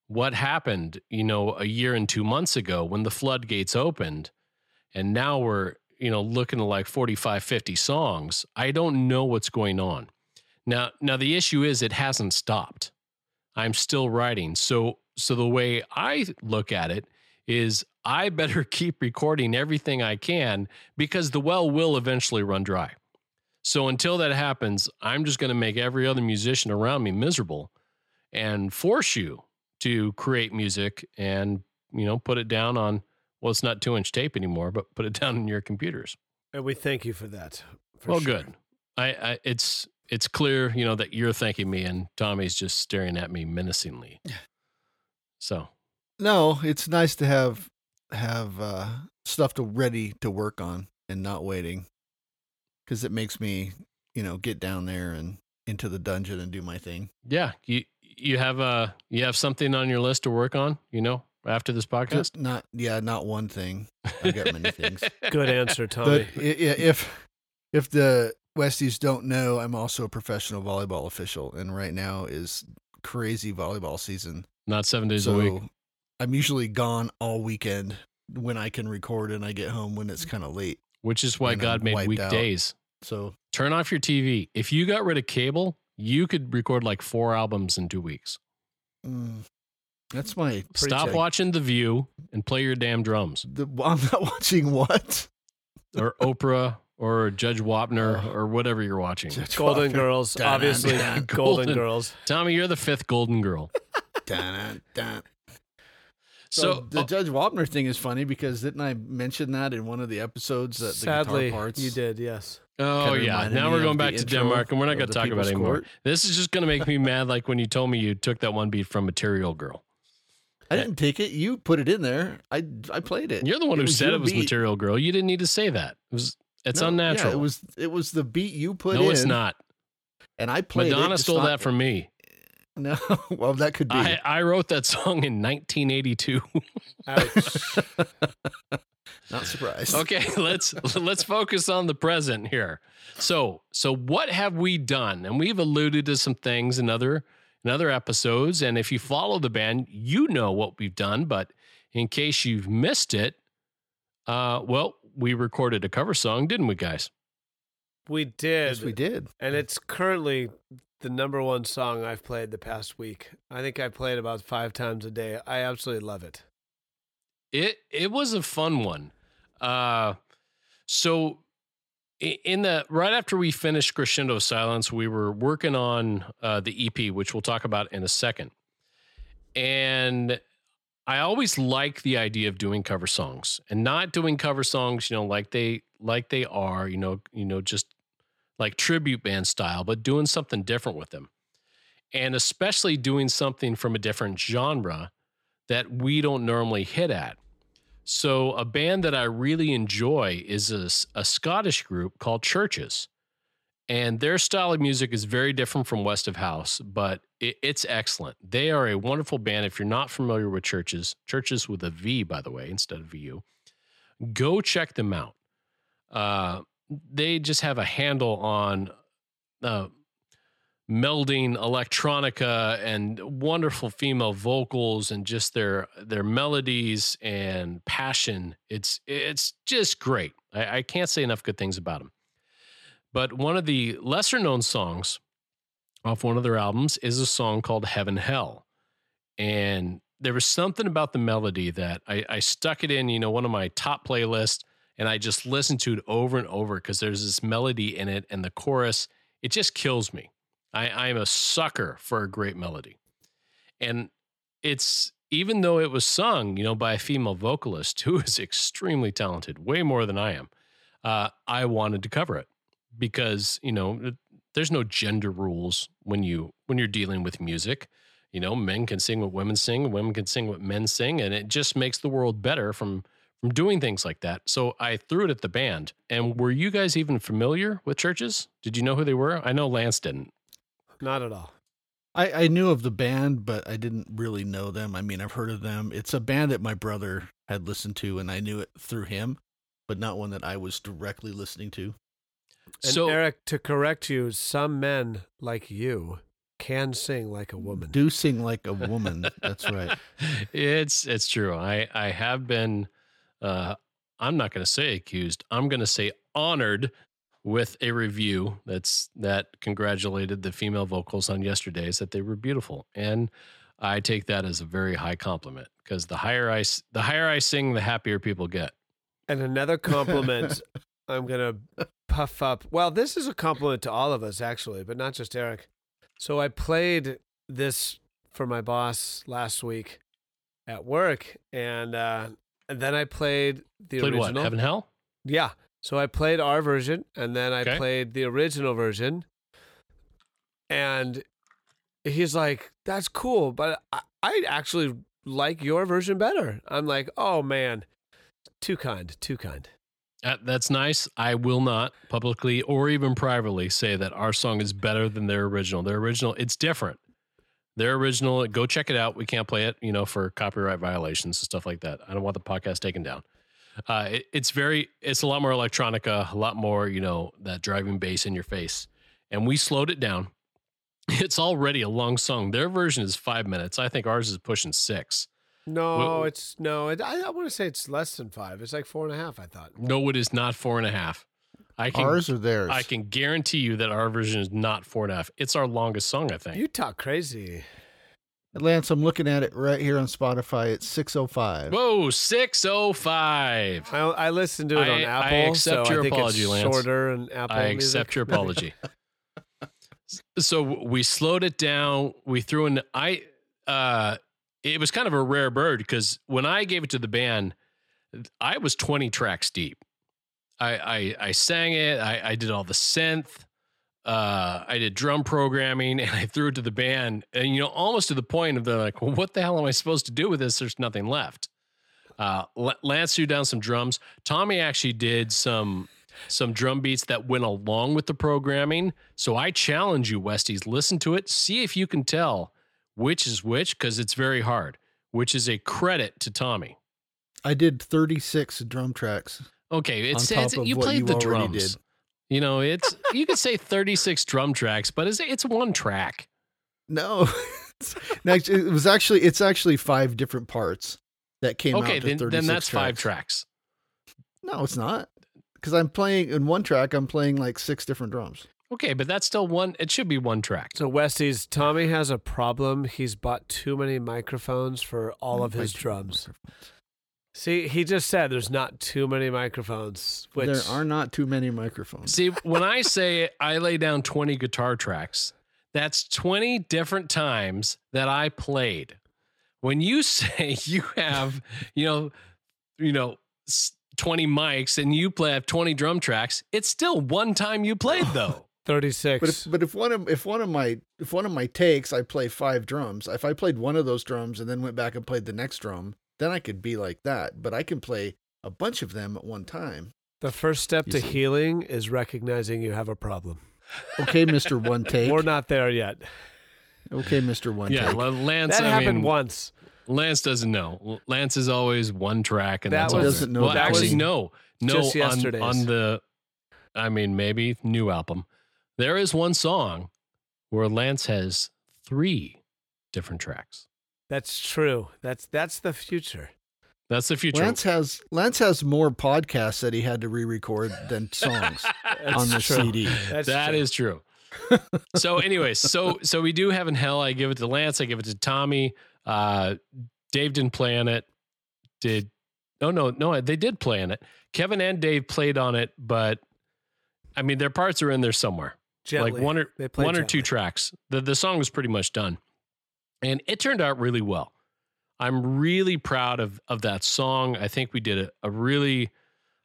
what happened, you know, a year and two months ago when the floodgates opened, and now we're you know looking at like 45, 50 songs. I don't know what's going on. Now, now the issue is it hasn't stopped. I'm still writing. So so the way I look at it is I better keep recording everything I can because the well will eventually run dry. So until that happens, I'm just going to make every other musician around me miserable and force you to create music and you know put it down on well it's not 2 inch tape anymore but put it down in your computers. and we thank you for that. for well sure. good. I, I it's it's clear, you know, that you're thanking me and Tommy's just staring at me menacingly. So No, it's nice to have have uh, stuff to ready to work on and not waiting, because it makes me, you know, get down there and into the dungeon and do my thing. Yeah, you you have a you have something on your list to work on, you know, after this podcast. Just not, yeah, not one thing. I got many things. Good answer, Tommy. But i- i- if if the Westies don't know, I'm also a professional volleyball official, and right now is crazy volleyball season. Not seven days a week. I'm usually gone all weekend when I can record, and I get home when it's kind of late. Which is why God I'm made wiped out. weekdays. So Turn off your TV. If you got rid of cable, you could record like four albums in two weeks. mm, that's my Stop Preaching. watching The View and play your damn drums, The, I'm not watching what or Oprah, or Judge Wapner, Oh. or whatever you're watching. Judge Golden Walker. Girls, Dun, dun, obviously, dun, Golden Golden. Girls. Tommy, you're the fifth Golden Girl. Dun, dun, dun. So the oh, Judge Wapner thing is funny because didn't I mention that in one of the episodes that the Sadly, guitar parts? you did. Yes. oh kinda yeah, now we're going back to Denmark, and we're not going to talk about it People's anymore. Court. This is just going to make me mad, like when you told me you took that one beat from Material Girl. I didn't take it. You put it in there. I I played it. You're the one It who said it was beat. Material Girl. You didn't need to say that. It was. It's No, unnatural. Yeah, it was it was the beat you put in. no, it's not. And I played. Madonna It's stole not- that from me. No, well that could be. I, I wrote that song in 1982. Ouch. Not surprised. okay, let's let's focus on the present here. So, so what have we done? And we've alluded to some things in other in other episodes. And if you follow the band, you know what we've done. But in case you've missed it, uh, well, we recorded a cover song, didn't we, guys? we did. Yes, we did. And it's currently the number one song I've played the past week. I think I played about five times a day. I absolutely love it. It it was a fun one. Uh, so i- in the right after we finished Crescendo Silence, we were working on uh, the EP, which we'll talk about in a second. And I always like the idea of doing cover songs and not doing cover songs, you know, like they like they are, you know, you know, just like tribute band style, but doing something different with them. And especially doing something from a different genre that we don't normally hit at. So, a band that I really enjoy is a Scottish group called CHVRCHES. And their style of music is very different from West of House, but it, it's excellent. They are a wonderful band. If you're not familiar with CHVRCHES, CHVRCHES with a V, by the way, instead of VU, go check them out. Uh, they just have a handle on uh, melding electronica and wonderful female vocals and just their their melodies and passion. It's it's just great. I, I can't say enough good things about them. But one of the lesser known songs off one of their albums is a song called Heaven Hell. And there was something about the melody that I, I stuck it in, you know, one of my top playlists, and I just listened to it over and over because there's this melody in it and the chorus, it just kills me. I, I'm a sucker for a great melody. And it's even though it was sung, you know, by a female vocalist who is extremely talented, way more than I am, uh, I wanted to cover it because, you know, it- there's no gender rules when you when you're dealing with music. You know, men can sing what women sing, women can sing what men sing, and it just makes the world better from from doing things like that. So I threw it at the band. And were you guys even familiar with CHVRCHES? Did you know who they were? I know Lance didn't. Not at all. I, I knew of the band, but I didn't really know them. I mean, I've heard of them. It's a band that my brother had listened to, and I knew it through him, but not one that I was directly listening to. And so Eric, to correct you, some men like you can sing like a woman. Do sing like a woman. That's right. it's it's true. I I have been uh I'm not going to say accused. I'm going to say honored with a review that's that congratulated the female vocals on yesterday's that they were beautiful. And I take that as a very high compliment because the higher I the higher I sing, the happier people get. And another compliment I'm going to puff up. Well, this is a compliment to all of us, actually, but not just Eric. So I played this for my boss last week at work, and, uh, and then I played the Played original. what? Heaven Hell? Yeah. So I played our version, and then I Okay. played the original version. And he's like, "That's cool, but I, I actually like your version better." I'm like, "Oh man, too kind, too kind." Uh, that's nice. I will not publicly or even privately say that our song is better than their original. Their original, it's different. Their original, go check it out. We can't play it, you know, for copyright violations and stuff like that. I don't want the podcast taken down. Uh, it, it's very, it's a lot more electronica, a lot more, you know, that driving bass in your face. And we slowed it down. It's already a long song. Their version is five minutes. I think ours is pushing six. No, Well- it's no. It, I, I want to say it's less than five. It's like four and a half. I thought. No, it is not four and a half. I can Ours or theirs? I can guarantee you that our version is not four and a half. It's our longest song, I think. You talk crazy. Lance, I'm looking at it right here on Spotify. It's 605. Whoa, 605. I, I listened to it on I- I Apple, accept so your I think apology, it's Lance. shorter and Apple. I Music. accept your apology. so we slowed it down. We threw in I uh it was kind of a rare bird because when I gave it to the band, I was 20 tracks deep. I I, I sang it. I, I did all the synth. Uh, I did drum programming, and I threw it to the band. And you know, almost to the point of they're like, "Well, what the hell am I supposed to do with this? There's nothing left." Uh, Lance threw down some drums. Tommy actually did some some drum beats that went along with the programming. So I challenge you, Westies, listen to it, see if you can tell which is which, because it's very hard. Which is a credit to Tommy. I did 36 drum tracks. Okay, it's, it's you played you the drums. did. You know, it's you could say 36 drum tracks, but it's it's one track. No, no, it was actually it's actually five different parts that came Okay, out to then, 36 then that's five tracks. tracks. No, it's not. Because I'm playing in one track, I'm playing like six different drums. Okay, but that's still one. It should be one track. So Westies, Tommy has a problem. He's bought too many microphones for all oh, of his drums. See, he just said there's not too many microphones. Which there are not too many microphones. See, when I say I lay down 20 guitar tracks, that's 20 different times that I played. When you say you have, you know, you know, 20 mics and you play have 20 drum tracks, it's still one time you played though. 36. But if, but if one of if one of my if one of my takes I play five drums, if I played one of those drums and then went back and played the next drum, then I could be like that. But I can play a bunch of them at one time. the first step You to see. healing is recognizing you have a problem. Okay, Mister One Take. We're not there yet. Okay, Mister One yeah, Take. L- Lance. That I happened mean, once. Lance doesn't know. Lance is always one track, and That that's was- all. Doesn't know Well, that actually, was no, no. just on, on the, I mean, maybe new album. There is one song where Lance has three different tracks. That's true. That's that's the future. That's the future. Lance has Lance has more podcasts that he had to re-record than songs on the true. CD. That's That true. is true. so, anyways, so so we do Heaven Hell. I give it to Lance. I give it to Tommy. Uh, Dave didn't play on it. Did no no no? They did play on it. Kevin and Dave played on it, but I mean their parts are in there somewhere. Gently. like one or They played one or two tracks. The the song was pretty much done, and it turned out really well. I'm really proud of of that song. I think we did a, a really,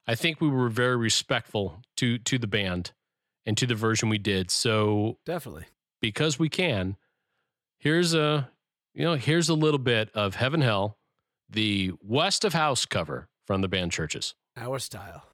I think we were very respectful to to the band and to the version we did. So Definitely. because we can, here's a you know here's a little bit of Heaven Hell, the West of House cover from the band CHVRCHES. Our style.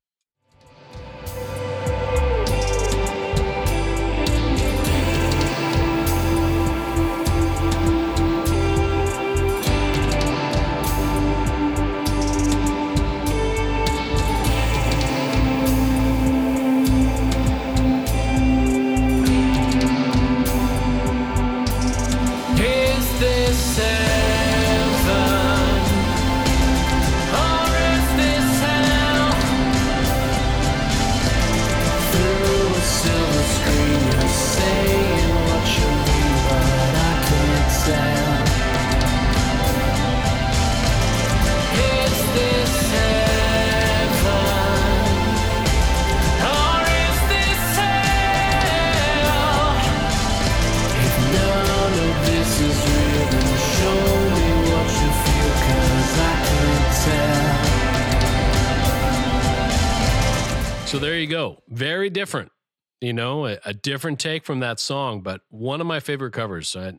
So there you go. Very different, you know, a, a different take from that song, but one of my favorite covers. I,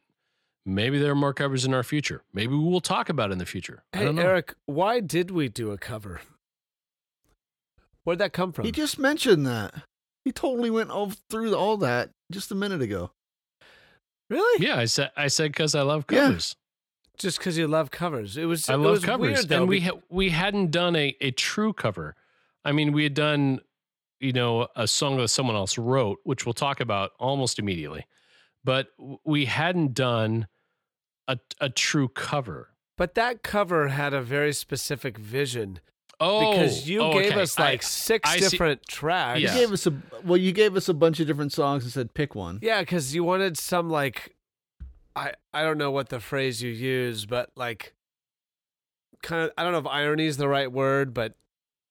maybe there are more covers in our future. Maybe we will talk about it in the future. I Hey don't know. Eric, why did we do a cover? Where'd that come from? He just mentioned that. He totally went all through all that just a minute ago. really? Yeah, I said I said because I love Yeah. covers. Just because you love covers. It was. I it love was covers, Weird, though, and we ha- we hadn't done a a true cover. I mean, we had done, you know, a song that someone else wrote, which we'll talk about almost immediately, but we hadn't done a a true cover. but that cover had a very specific vision Oh, because you oh, gave okay. us like I- six I see- different tracks. Yeah. You gave us a well. You gave us a bunch of different songs and said pick one. Yeah, because you wanted some like, I I don't know what the phrase you use, but like, kind of I don't know if irony is the right word, but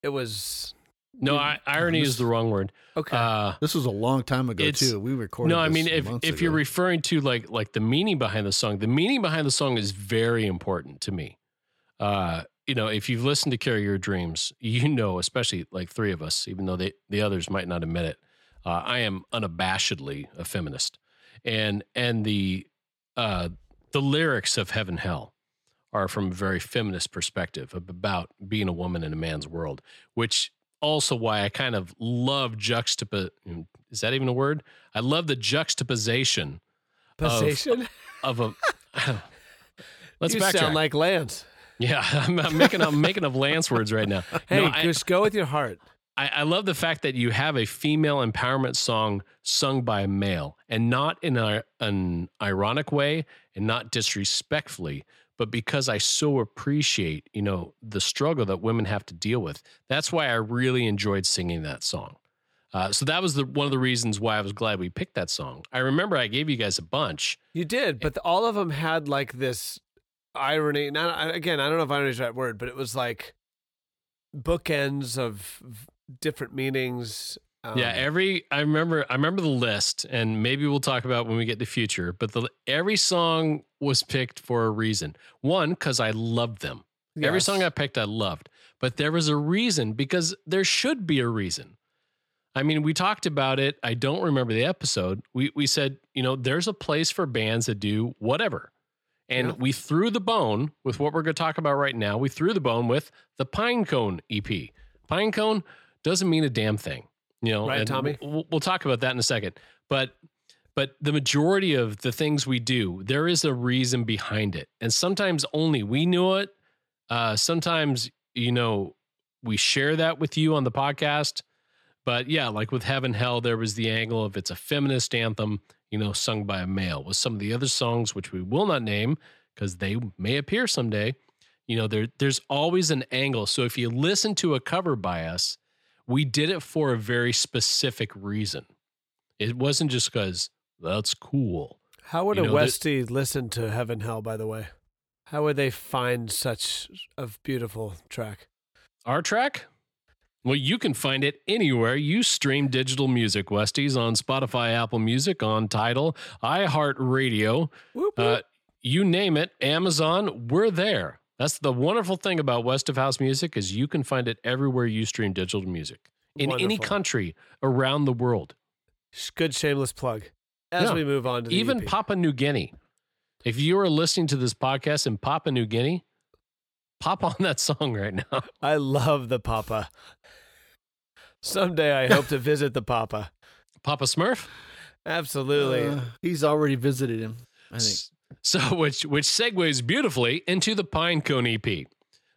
it was No, I, irony is the wrong word. Okay. Uh, This was a long time ago too. We recorded. no, I this mean if months if you're referring to like like the meaning behind the song, the meaning behind the song is very important to me. Uh, you know, if you've listened to Carry Your Dreams, you know, especially like three of us, even though they, the others might not admit it, uh, I am unabashedly a feminist, and and the uh, the lyrics of Heaven Hell are from a very feminist perspective about being a woman in a man's world, which also why I kind of love juxtap. Is that even a word? I love the juxtaposition Position. of a. Let's you backtrack. sound like Lance. yeah, I'm, I'm making I'm making up Lance words right now. Hey, No, I- just go with your heart. I, I love the fact that you have a female empowerment song sung by a male and not in a, an ironic way and not disrespectfully, but because I so appreciate, you know, the struggle that women have to deal with. That's why I really enjoyed singing that song. Uh, so that was the one of the reasons why I was glad we picked that song. I remember I gave you guys a bunch. You did, but all of them had like this irony. Now, again, I don't know if irony is the right word, but it was like bookends of different meanings. Um, yeah, every I remember I remember the list, and maybe we'll talk about when we get to future. But the every song was picked for a reason. One, because I loved them. Every song I picked, I loved. But there was a reason because there should be a reason. I mean, we talked about it. I don't remember the episode. We we said, you know, there's a place for bands that do whatever. And Yeah. we threw the bone with what we're going to talk about right now. We threw the bone with the Pinecone EP. Pinecone doesn't mean a damn thing, you know. Right, Tommy? We'll, we'll talk about that in a second. But but the majority of the things we do, there is a reason behind it, and sometimes only we knew it. Uh, sometimes you know we share that with you on the podcast. But yeah, like with Heaven Hell, there was the angle of it's a feminist anthem, you know, sung by a male. With some of the other songs, which we will not name because they may appear someday, you know, there there's always an angle. So if you listen to a cover by us, we did it for a very specific reason. It wasn't just because that's cool. How would you a know, that- Westie listen to Heaven Hell, by the way? How would they find such a beautiful track? Our track? Well, you can find it anywhere you stream digital music, Westies, on Spotify, Apple Music, on Tidal, iHeartRadio, uh, you name it, Amazon, we're there. That's the wonderful thing about West of House Music is you can find it everywhere you stream digital music in any country around the world, Sh- Good shameless plug. As Yeah. we move on to the even EP. Papua New Guinea. If you are listening to this podcast in Papua New Guinea, pop on that song right now. I love the Papa. Someday I hope to visit the Papa. Papa Smurf. Absolutely. Uh, he's already visited him. I think. So, which which segues beautifully into the Pinecone EP.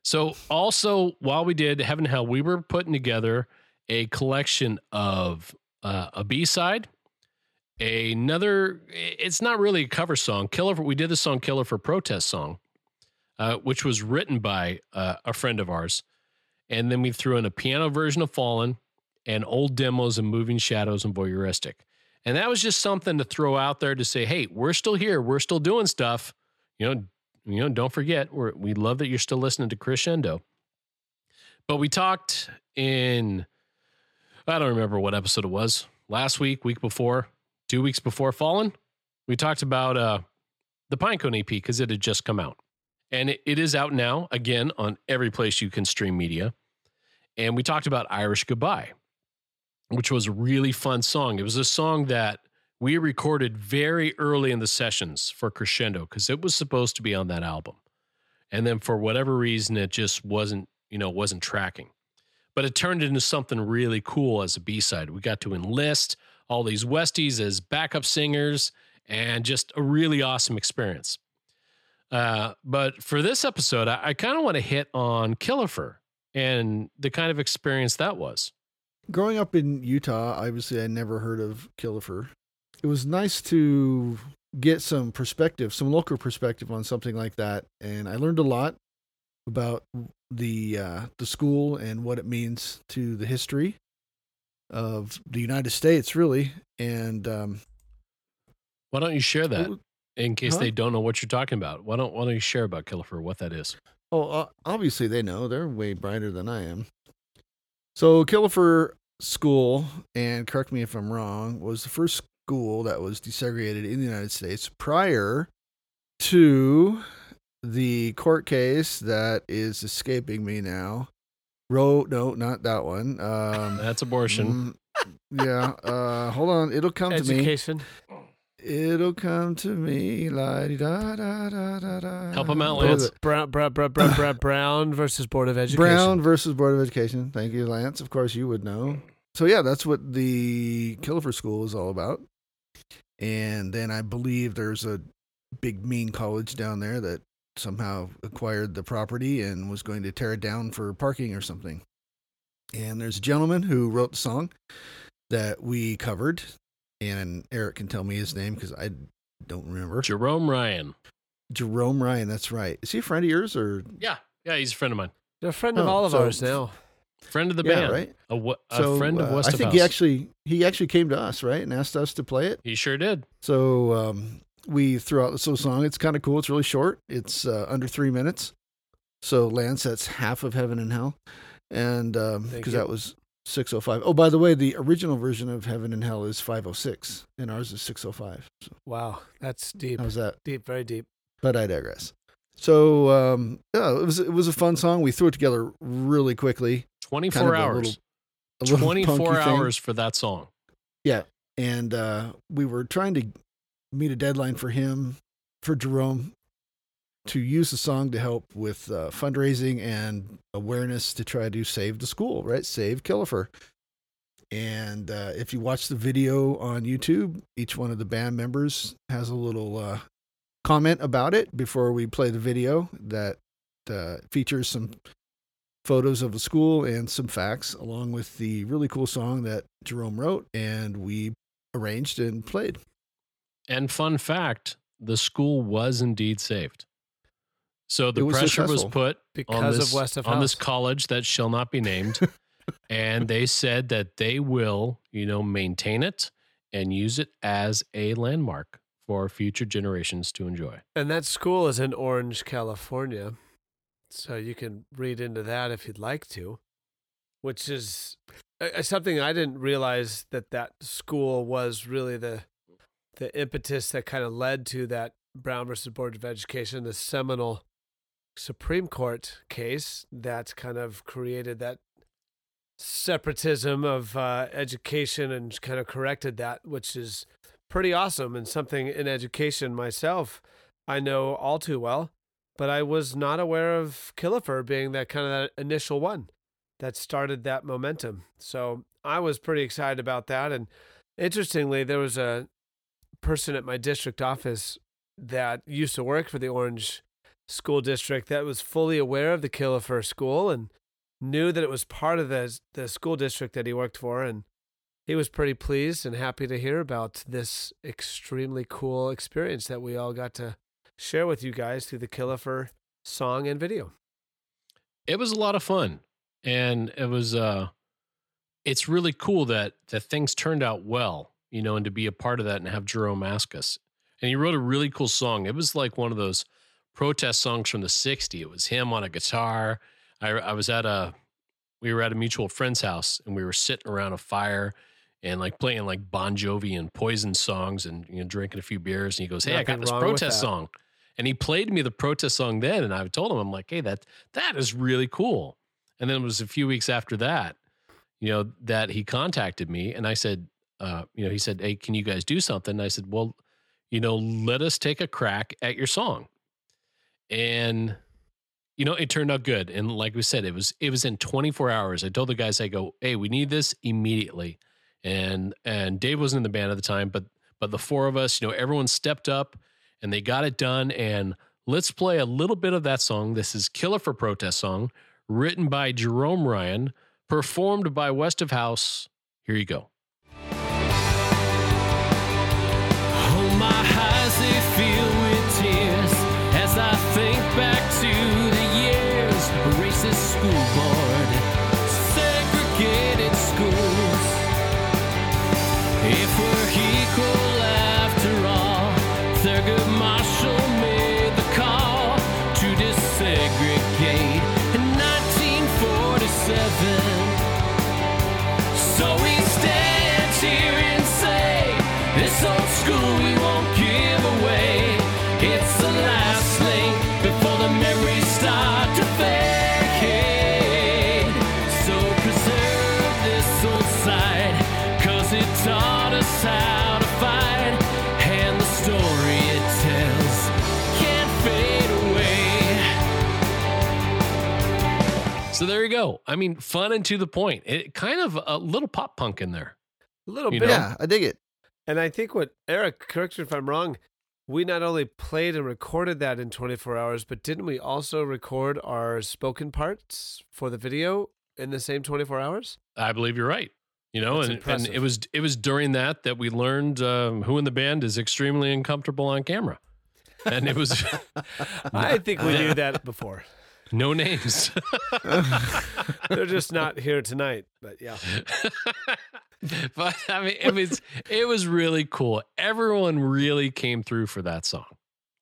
So, also while we did Heaven and Hell, we were putting together a collection of uh, a B side, another. It's not really a cover song. Killefer. We did the song "Killer" for protest song, uh, which was written by uh, a friend of ours, and then we threw in a piano version of "Fallen" and old demos of "Moving Shadows" and "Voyeuristic." And that was just something to throw out there to say, hey, we're still here. We're still doing stuff. You know, you know, don't forget, we love that you're still listening to Crescendo. But we talked in, I don't remember what episode it was, last week, week before, two weeks before Fallen. We talked about uh, the Pinecone EP because it had just come out. And it, it is out now, again, on every place you can stream media. And we talked about Irish Goodbye which was a really fun song. It was a song that we recorded very early in the sessions for Crescendo because it was supposed to be on that album. And then for whatever reason, it just wasn't, you know, wasn't tracking. But it turned into something really cool as a B side. We got to enlist all these Westies as backup singers and just a really awesome experience. Uh, but for this episode, I, I kind of want to hit on Killefer and the kind of experience that was. Growing up in Utah, obviously I never heard of Killefer. It was nice to get some perspective, some local perspective on something like that, and I learned a lot about the uh, the school and what it means to the history of the United States, really. And um, Why don't you share that in case Huh? they don't know what you're talking about? Why don't Why don't you share about Killefer, what that is? oh, uh, obviously they know they're way brighter than I am. So Killefer School, and correct me if I'm wrong, was the first school that was desegregated in the United States prior to the court case that is escaping me now. Roe, no, not that one. Um, That's abortion. mm, yeah. Uh, hold on. It'll come to me. Education. It'll come to me. La da da da da da. Help 'em out, Lance. Brown, Brown, Brown, Brown, Brown, Brown versus Board of Education. Brown versus Board of Education. Thank you, Lance. Of course, you would know. So yeah, that's what the Killefer School is all about. And then I believe there's a big mean college down there that somehow acquired the property and was going to tear it down for parking or something. And there's a gentleman who wrote the song that we covered, and Eric can tell me his name because I don't remember. Jerome Ryan. Jerome Ryan. That's right. Is he a friend of yours or? Yeah. Yeah, he's a friend of mine. They're a friend of Oh, all of so- ours now. Friend of the Yeah, band. right. A, a So, friend of uh, West I think House. he actually he actually came to us, right, and asked us to play it. He sure did. So um, we threw out this little song. It's kind of cool. It's really short. It's uh, under three minutes. So Lance, that's half of Heaven and Hell, and because you. that was six oh five. Oh, by the way, the original version of Heaven and Hell is five oh six, and ours is six oh five. So Wow, that's deep, how's that? deep, very deep. But I digress. So um, yeah, it was it was a fun song. We threw it together really quickly. 24 Kind of a hours. little- a little 24 punky thing. hours for that song. Yeah, and uh, we were trying to meet a deadline for him for jerome to use the song to help with uh, fundraising and awareness to try to save the school right save killefer and uh, if you watch the video on youtube each one of the band members has a little uh, comment about it before we play the video that uh, features some photos of the school and some facts along with the really cool song that jerome wrote and we arranged and played. And fun fact the school was indeed saved. So the was pressure was put on Because this, of West of on this college that shall not be named. and they said that they will, you know, maintain it and use it as a landmark for future generations to enjoy. And that school is in Orange, California. So you can read into that if you'd like to, which is uh, something I didn't realize that that school was really the the impetus that kind of led to that Brown versus Board of Education, the seminal Supreme Court case that kind of created that separatism of uh, education and kind of corrected that, which is pretty awesome and something in education myself I know all too well. But I was not aware of Killefer being that kind of that initial one that started that momentum. So I was pretty excited about that. And interestingly, there was a person at my district office that used to work for the Orange School District that was fully aware of the Killefer School and knew that it was part of the the school district that he worked for. And he was pretty pleased and happy to hear about this extremely cool experience that we all got to share with you guys through the Killefer song and video. it was a lot of fun. And it was uh it's really cool that that things turned out well you know and to be a part of that and have jerome ask us. And he wrote a really cool song. It was like one of those protest songs from the 60s it was him on a guitar. I i was at a we were at a mutual friend's house and we were sitting around a fire and like playing like bon jovi and poison songs and you know drinking a few beers. And he goes hey i got this protest song. And he played me the protest song then and i told him i'm like hey that that is really cool. And then it was a few weeks after that you know that he contacted me and i said uh, you know he said hey can you guys do something? And i said well you know let us take a crack at your song and you know it turned out good. And like we said it was it was in 24 hours. I told the guys i go hey we need this immediately. And and dave wasn't in the band at the time but but the four of us you know everyone stepped up and they got it done. And let's play a little bit of that song. This is killefer protest song written by jerome ryan performed by west of house. Here you go So there you go. I mean, fun and to the point. It kind of a little pop punk in there. A little bit. know? Yeah, I dig it. And I think what Eric, correct me if I'm wrong, we not only played and recorded that in 24 hours, but didn't we also record our spoken parts for the video in the same 24 hours? I believe you're right. You know, That's and, and it was it was during that that we learned um, who in the band is extremely uncomfortable on camera, and it was I think we knew that before. No names. They're just not here tonight. But yeah. but I mean, it was it was really cool. Everyone really came through for that song.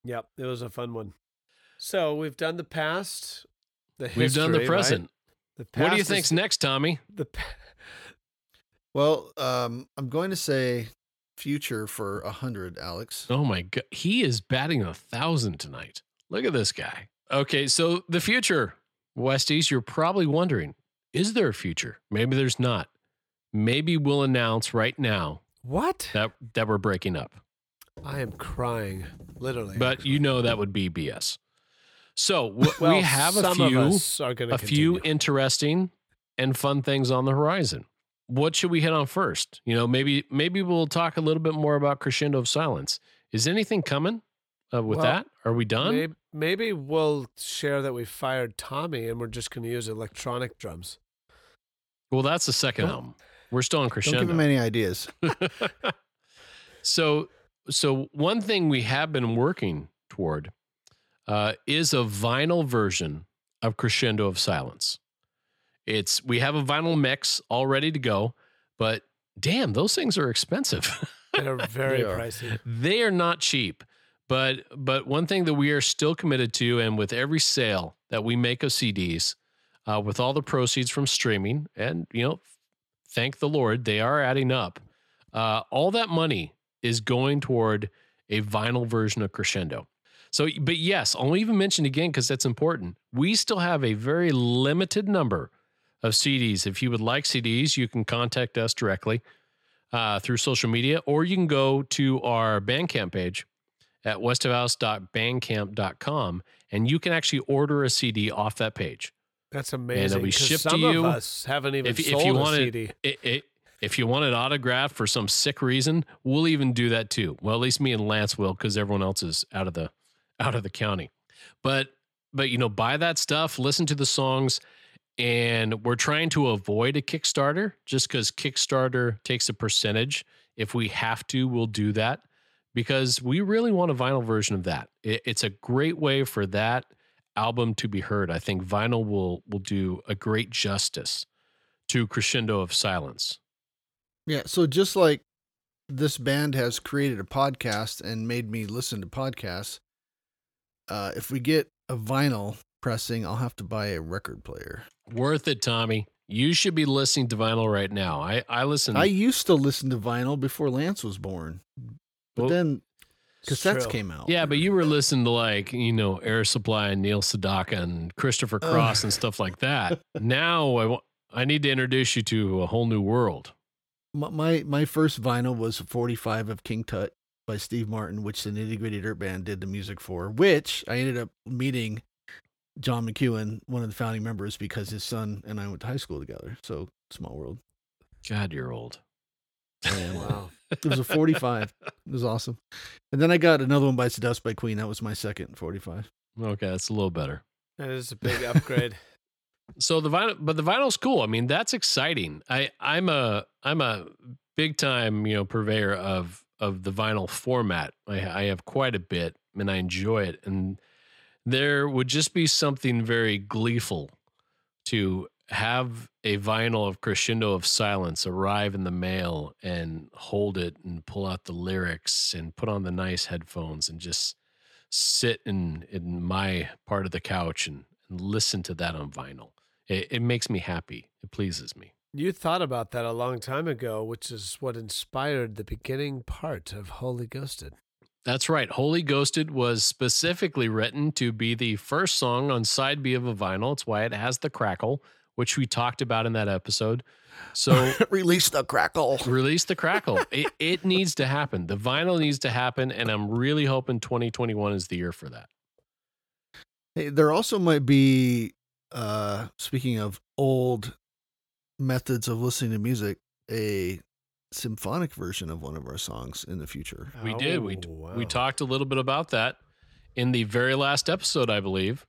Yep. It was a fun one. So we've done the past, the We've done the history, right? present. The What do you past think's is- next, Tommy? The pa- Well, um, I'm going to say future for a hundred, Alex. Oh my god, he is batting a thousand tonight. Look at this guy. Okay, so the future, Westies, you're probably wondering, is there a future? Maybe there's not. Maybe we'll announce right now what? that that we're breaking up. I am crying, literally. But you know that would be BS. So w- well, we have a few of us are going to a few interesting and fun things on the horizon. What should we hit on first? You know, maybe maybe we'll talk a little bit more about crescendo of silence. Is anything coming uh, with Well, that? Are we done? Maybe, maybe we'll share that we fired Tommy and we're just going to use electronic drums. Well, that's the 2nd Don't- album. We're still on Don't give him any ideas. so, so one thing we have been working toward uh, is a vinyl version of Crescendo of Silence. It's we have a vinyl mix all ready to go, but damn, those things are expensive. They're very They are. pricey. they are not cheap. But but one thing that we are still committed to, and with every sale that we make of CDs, uh, with all the proceeds from streaming, and you know, thank the Lord, they are adding up. Uh, all that money is going toward a vinyl version of Crescendo. So, but yes, I'll even mention again because that's important. We still have a very limited number of CDs. If you would like CDs, you can contact us directly uh, through social media, or you can go to our Bandcamp page at westofhouse.bandcamp.com and you can actually order a CD off that page. That's amazing. be 'cause shipped to some you. of us haven't even If, if sold you a want CD. it, it, if you want it autographed for some sick reason, we'll even do that too. Well, at least me and Lance will, because everyone else is out of the out of the county. But but you know, buy that stuff, listen to the songs, and we're trying to avoid a Kickstarter just because Kickstarter takes a percentage. If we have to, we'll do that because we really want a vinyl version of that. It, it's a great way for that album to be heard. I think vinyl will will do a great justice to Crescendo of Silence. Yeah. So just like this band has created a podcast and made me listen to podcasts, uh, if we get a vinyl pressing, I'll have to buy a record player. Worth it, Tommy. You should be listening to vinyl right now. I I listen. I used to listen to vinyl before Lance was born, but Well, then cassettes came out. yeah, but you were listening to like you know Air Supply and Neil Sedaka and Christopher Cross and stuff like that. now I I need to introduce you to a whole new world. My, my my first vinyl was 45 of King Tut by Steve Martin, which the Nitty Gritty Dirt Band did the music for. Which I ended up meeting John McEuen, one of the founding members, because his son and I went to high school together. So small world. God, you're old. Wow. It was a 45. it was awesome. And then I got another one by Seduced by Queen. That was my second 45. Okay, that's a little better. That is a big upgrade. So the vinyl, but the vinyl's cool. I mean, that's exciting. I I'm a I'm a big time you know purveyor of of the vinyl format. I, I have quite a bit, and I enjoy it. And there would just be something very gleeful to have a vinyl of Crescendo of Silence arrive in the mail and hold it and pull out the lyrics and put on the nice headphones and just sit in in my part of the couch and, and listen to that on vinyl. It, it makes me happy. It pleases me. You thought about that a long time ago, which is what inspired the beginning part of Holy Ghosted. That's right. Holy Ghosted was specifically written to be the first song on side B of a vinyl. It's why it has the crackle, which we talked about in that episode. So Release the crackle. release the crackle. It, it needs to happen. The vinyl needs to happen. And I'm really hoping 2021 is the year for that. Hey, there also might be uh, speaking of old methods of listening to music, a symphonic version of one of our songs in the future. We did. We Oh, we talked a little bit about that in the very last episode, I believe.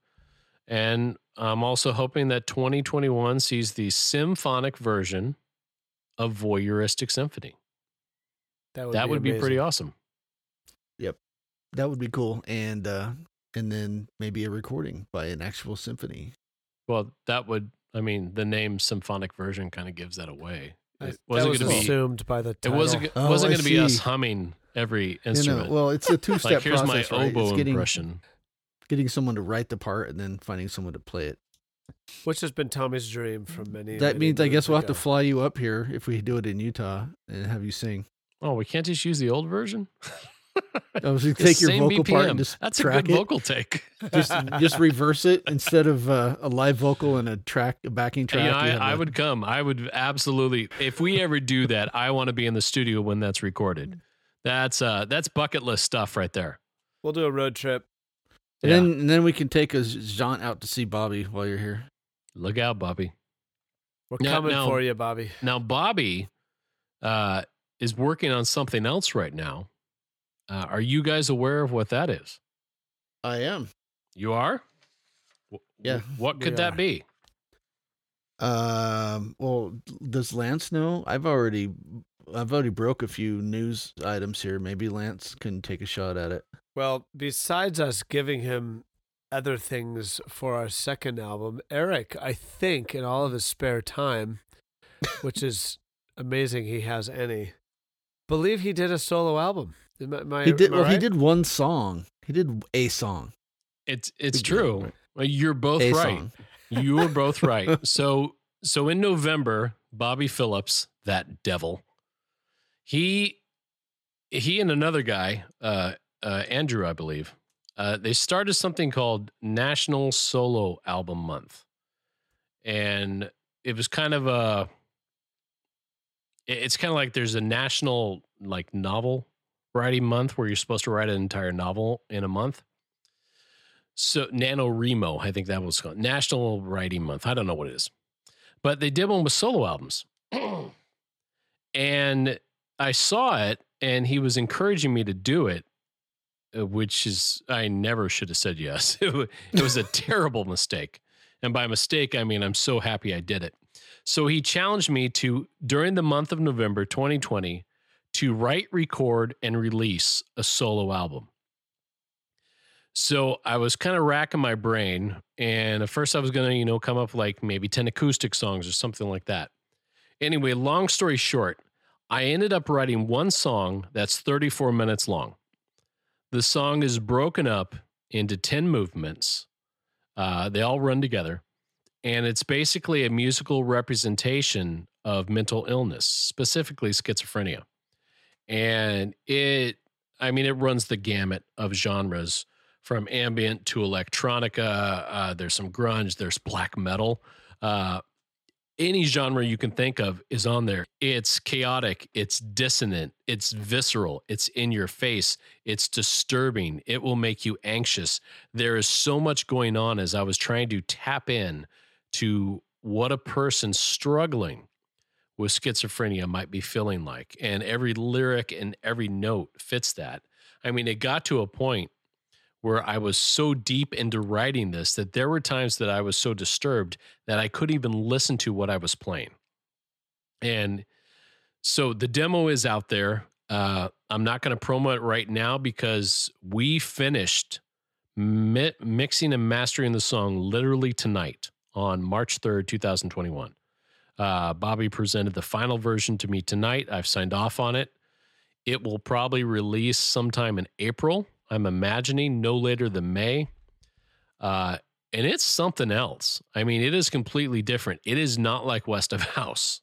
And I'm also hoping that 2021 sees the symphonic version of Voyeuristic Symphony. That would that be would be pretty amazing. awesome. That would be cool, and uh, and then maybe a recording by an actual symphony. Well, that would, I mean, the name symphonic version kind of gives that away. It wasn't that going was to be. assumed by the It wasn't. Oh, wasn't going to be us humming every You instrument. know, well, it's a two-step like here's process, my right? oboe getting, impression. Getting someone to write the part and then finding someone to play it. which has been Tommy's dream for many. That many means I moons guess we'll have to fly you up here if we do it in Utah and have you sing. Oh, we can't just use the old version. Oh, so you The take your same vocal part and just That's a good it. vocal take. Just just reverse it instead of uh, a live vocal and a track, a backing track. You know, you have I, I a- would come. I would absolutely. If we ever do that, I want to be in the studio when that's recorded. That's uh, that's bucket list stuff right there. We'll do a road trip. And Yeah. then and then we can take a jaunt out to see Bobby while you're here. Look out, Bobby. We're Now- coming now- for you, Bobby. Now, Bobby uh, is working on something else right now. Uh, are you guys aware of what that is? I am. You are. Wh- Yeah, What could that be? Um. Well, does Lance know? I've already, I've already broke a few news items here. Maybe Lance can take a shot at it. Well, besides us giving him other things for our second album, Eric, I think, in all of his spare time, which is amazing he has any, believe he did a solo album. Am am I- He did. am I Well, he did one song. He did a song. It's it's Big true. right. Uh, You're both a right. song. You were both right. So so in November, Bobby Phillips, that devil, he he and another guy, uh, uh, Andrew, I believe, uh, they started something called National Solo Album Month, and it was kind of a. It's kind of like there's a national like novel writing month where you're supposed to write an entire novel in a month. So NaNoWriMo, I think that was called National Writing Month. I don't know what it is. But they did one with solo albums. and I saw it and he was encouraging me to do it, Uh, which is I never should have said yes. It was a terrible mistake. And by mistake, I mean I'm so happy I did it. So he challenged me to during the month of November 2020 to write, record and release a solo album. So I was kind of racking my brain, and at first I was gonna, you know, come up like maybe ten acoustic songs or something like that. Anyway, long story short, I ended up writing one song that's 34 minutes long. The song is broken up into 10 movements. Uh, they all run together, and it's basically a musical representation of mental illness, specifically schizophrenia. And it, I mean, it runs the gamut of genres from ambient to electronica. Uh, there's some grunge, there's black metal. Uh, any genre you can think of is on there. It's chaotic, it's dissonant, it's visceral, it's in your face, it's disturbing, it will make you anxious. There is so much going on as I was trying to tap in to what a person struggling with schizophrenia might be feeling like. And every lyric and every note fits that. I mean, it got to a point where I was so deep into writing this that there were times that I was so disturbed that I couldn't even listen to what I was playing. And so the demo is out there. Uh, I'm not going to promo it right now because we finished mi- mixing and mastering the song literally tonight on March 3rd, 2021. Uh, Bobby presented the final version to me tonight. I've signed off on it. It will probably release sometime in April. I'm imagining no later than May. Uh, and it's something else. I mean, it is completely different. It is not like West of House.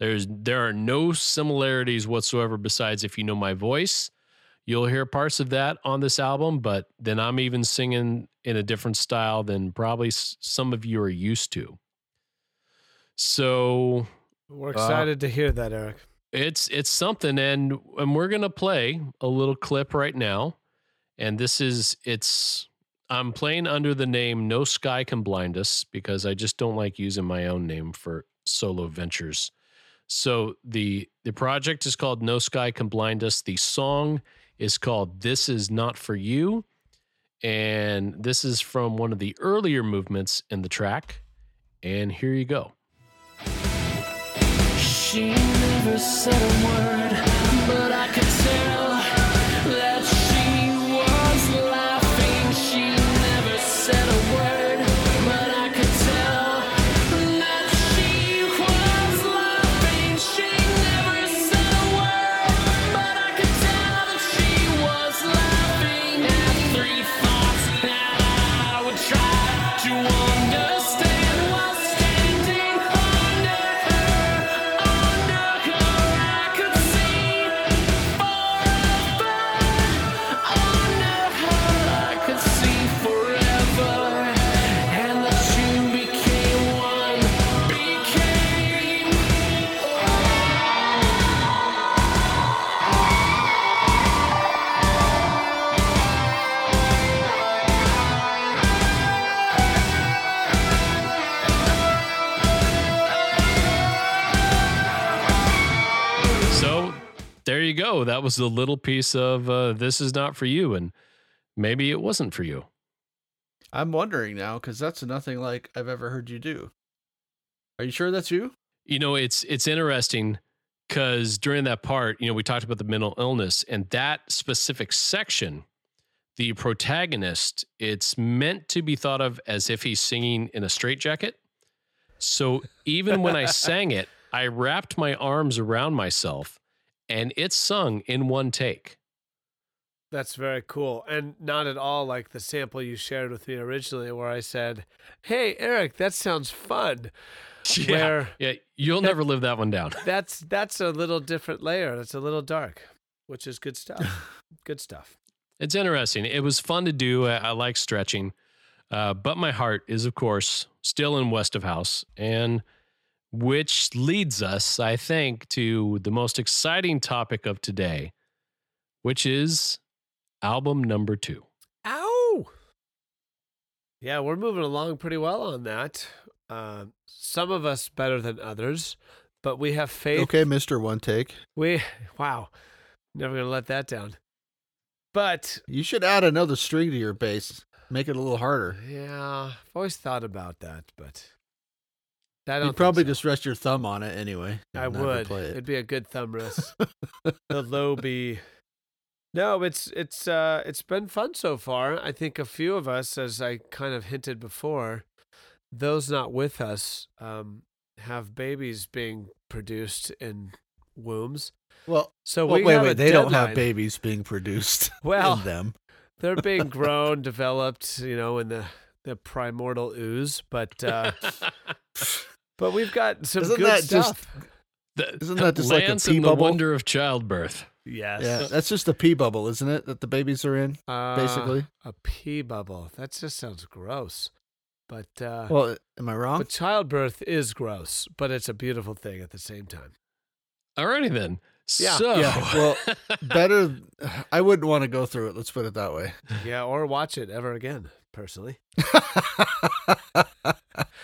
There's there are no similarities whatsoever besides if you know my voice, you'll hear parts of that on this album, but then I'm even singing in a different style than probably some of you are used to. So We're excited to hear that, Eric. it's it's something and and we're going to play a little clip right now and this is it's I'm playing under the name No Sky Can Blind Us because I just don't like using my own name for solo ventures. So the the project is called No Sky Can Blind Us. The song is called This Is Not For You. And this is from one of the earlier movements in the track. And here you go. She never said a word, go. That was a little piece of uh, This Is Not For You. And maybe it wasn't for you. I'm wondering now because that's nothing like I've ever heard you do. Are you sure that's you? You know, it's it's interesting because during that part, you know, we talked about the mental illness and that specific section, the protagonist, it's meant to be thought of as if he's singing in a straitjacket. So even when I sang it, I wrapped my arms around myself and it's sung in one take. That's very cool. And not at all like the sample you shared with me originally, where I said, Hey, Eric, that sounds fun. Yeah, Where yeah you'll never live that one down. that's that's a little different layer. That's a little dark, which is good stuff. good stuff. It's interesting. It was fun to do. I, I like stretching, uh, but my heart is, of course, still in West of House, and which leads us, I think, to the most exciting topic of today, which is album number two. Ow! Yeah, we're moving along pretty well on that. Uh, some of us better than others, but we have faith. Okay, Mister One Take. We wow, never gonna let that down. But You should add another string to your bass. Make it a little harder. yeah, I've always thought about that, but I don't You'd probably so. just rest your thumb on it anyway. I and never would. play It'd be a good thumb rest. the low B. No, it's it's uh it's been fun so far. I think a few of us, as I kind of hinted before, those not with us, um, have babies being produced in wombs. Well, So well we wait, wait. They don't have babies being produced Well, in them. They're being grown, developed, you know, in the the primordial ooze, but uh but we've got some Isn't good that just- stuff. The, Isn't that just like a pee pea and the bubble? wonder of childbirth. yes. Yeah, that's just a pee bubble, isn't it? That the babies are in, Uh, basically. a pee bubble. That just sounds gross. But uh, well, am I wrong? but childbirth is gross, but it's a beautiful thing at the same time. Alrighty then. Yeah, so, yeah, well, Better. I wouldn't want to go through it. Let's put it that way. Yeah, or watch it ever again, personally. oh,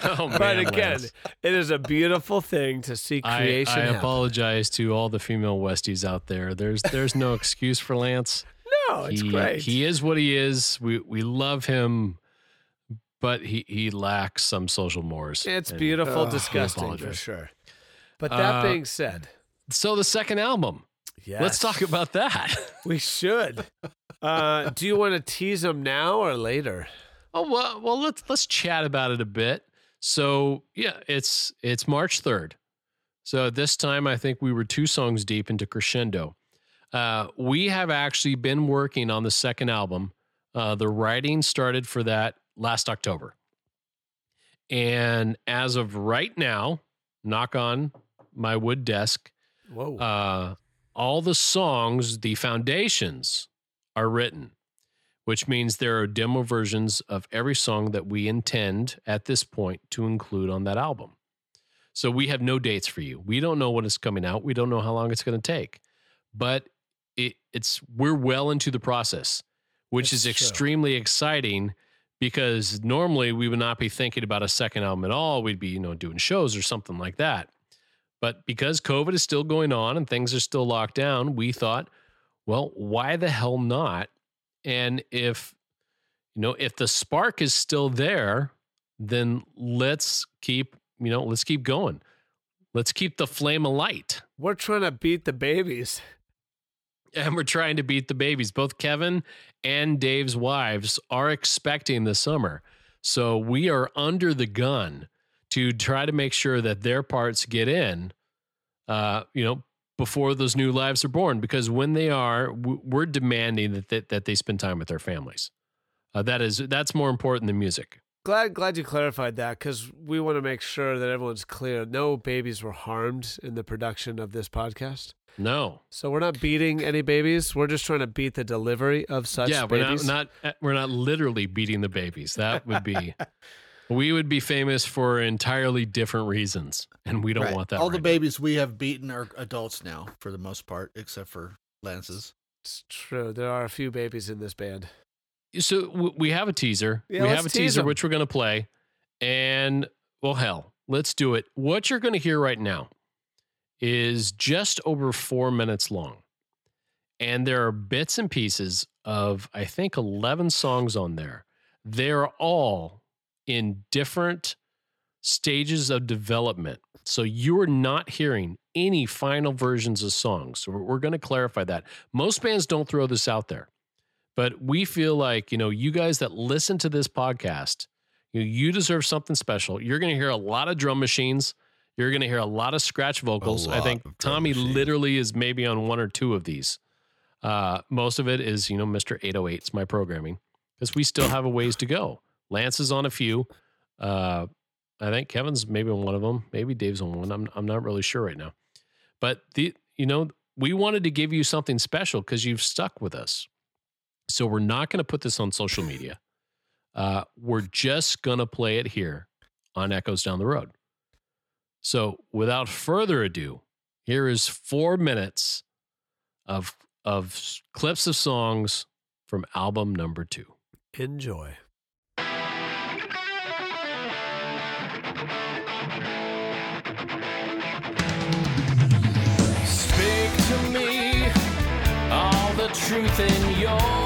but man, again, Lance. it is a beautiful thing to see creation. I happen. apologize to all the female Westies out there. There's there's no excuse for Lance. No, it's he, great. He is what he is. We we love him, but he he lacks some social mores. it's And beautiful, uh, disgusting for sure. But that Uh, being said, So the second album. yes, Let's talk about that. We should. Uh, do you want to tease them now or later? Oh well, well let's let's chat about it a bit. So yeah, it's it's March third. So this time I think we were two songs deep into crescendo. Uh, we have actually been working on the second album. Uh, the writing started for that last October, and as of right now, knock on my wood desk, Whoa. uh, all the songs, the foundations are written, which means there are demo versions of every song that we intend at this point to include on that album. So we have no dates for you. We don't know when it's coming out. We don't know how long it's going to take, but it, it's we're well into the process, which It's is true. extremely exciting because normally we would not be thinking about a second album at all. We'd be, you know, doing shows or something like that. But because COVID is still going on and things are still locked down, we thought, well, why the hell not? And if, you know, if the spark is still there, then let's keep, you know, let's keep going. Let's keep the flame alight. We're trying to beat the babies. And we're trying to beat the babies. Both Kevin and Dave's wives are expecting this summer. So we are under the gun to try to make sure that their parts get in, uh, you know, before those new lives are born. Because when they are, we're demanding that, that, that they spend time with their families. Uh, that is, that's more important than music. Glad glad you clarified that because we want to make sure that everyone's clear. No babies were harmed in the production of this podcast. No. So we're not beating any babies. We're just trying to beat the delivery of such babies. yeah, we're not, not we're not literally beating the babies. That would be we would be famous for entirely different reasons, and we don't Right. want that. All the right babies we have beaten are adults now, for the most part, except for Lance's. It's true. There are a few babies in this band. So w- we have a teaser. Yeah, we have a tease teaser 'em. which we're going to play, and well, hell, let's do it. What you're going to hear right now is just over four minutes long, and there are bits and pieces of I think eleven songs on there. They're all in different stages of development. So you're not hearing any final versions of songs. So we're, going to clarify that. Most bands don't throw this out there, but we feel like, you know, you guys that listen to this podcast, you, know, you deserve something special. You're going to hear a lot of drum machines. You're going to hear a lot of scratch vocals. I think Tommy machines. literally is maybe on one or two of these. Uh, most of it is, you know, Mr. 808's my programming because we still have a ways to go. Lance is on a few. Uh, I think Kevin's maybe on one of them. Maybe Dave's on one. I'm I'm not really sure right now. But the you know we wanted to give you something special because you've stuck with us. So we're not going to put this on social media. Uh, we're just going to play it here on Echoes Down the Road. So without further ado, here is four minutes of of clips of songs from album number two. Enjoy. Truth in your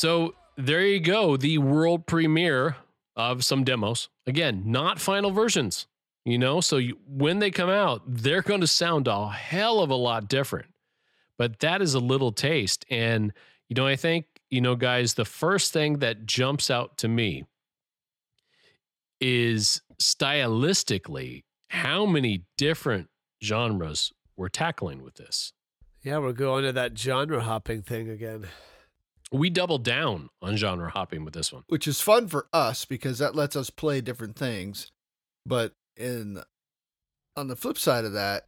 So there you go. The world premiere of some demos. Again, not final versions, you know? So you, when they come out, they're going to sound a hell of a lot different. But that is a little taste. And, you know, I think, you know, guys, the first thing that jumps out to me is stylistically how many different genres we're tackling with this. Yeah, we're going to that genre hopping thing again. We doubled down on genre hopping with this one. which is fun for us because that lets us play different things. But in on the flip side of that,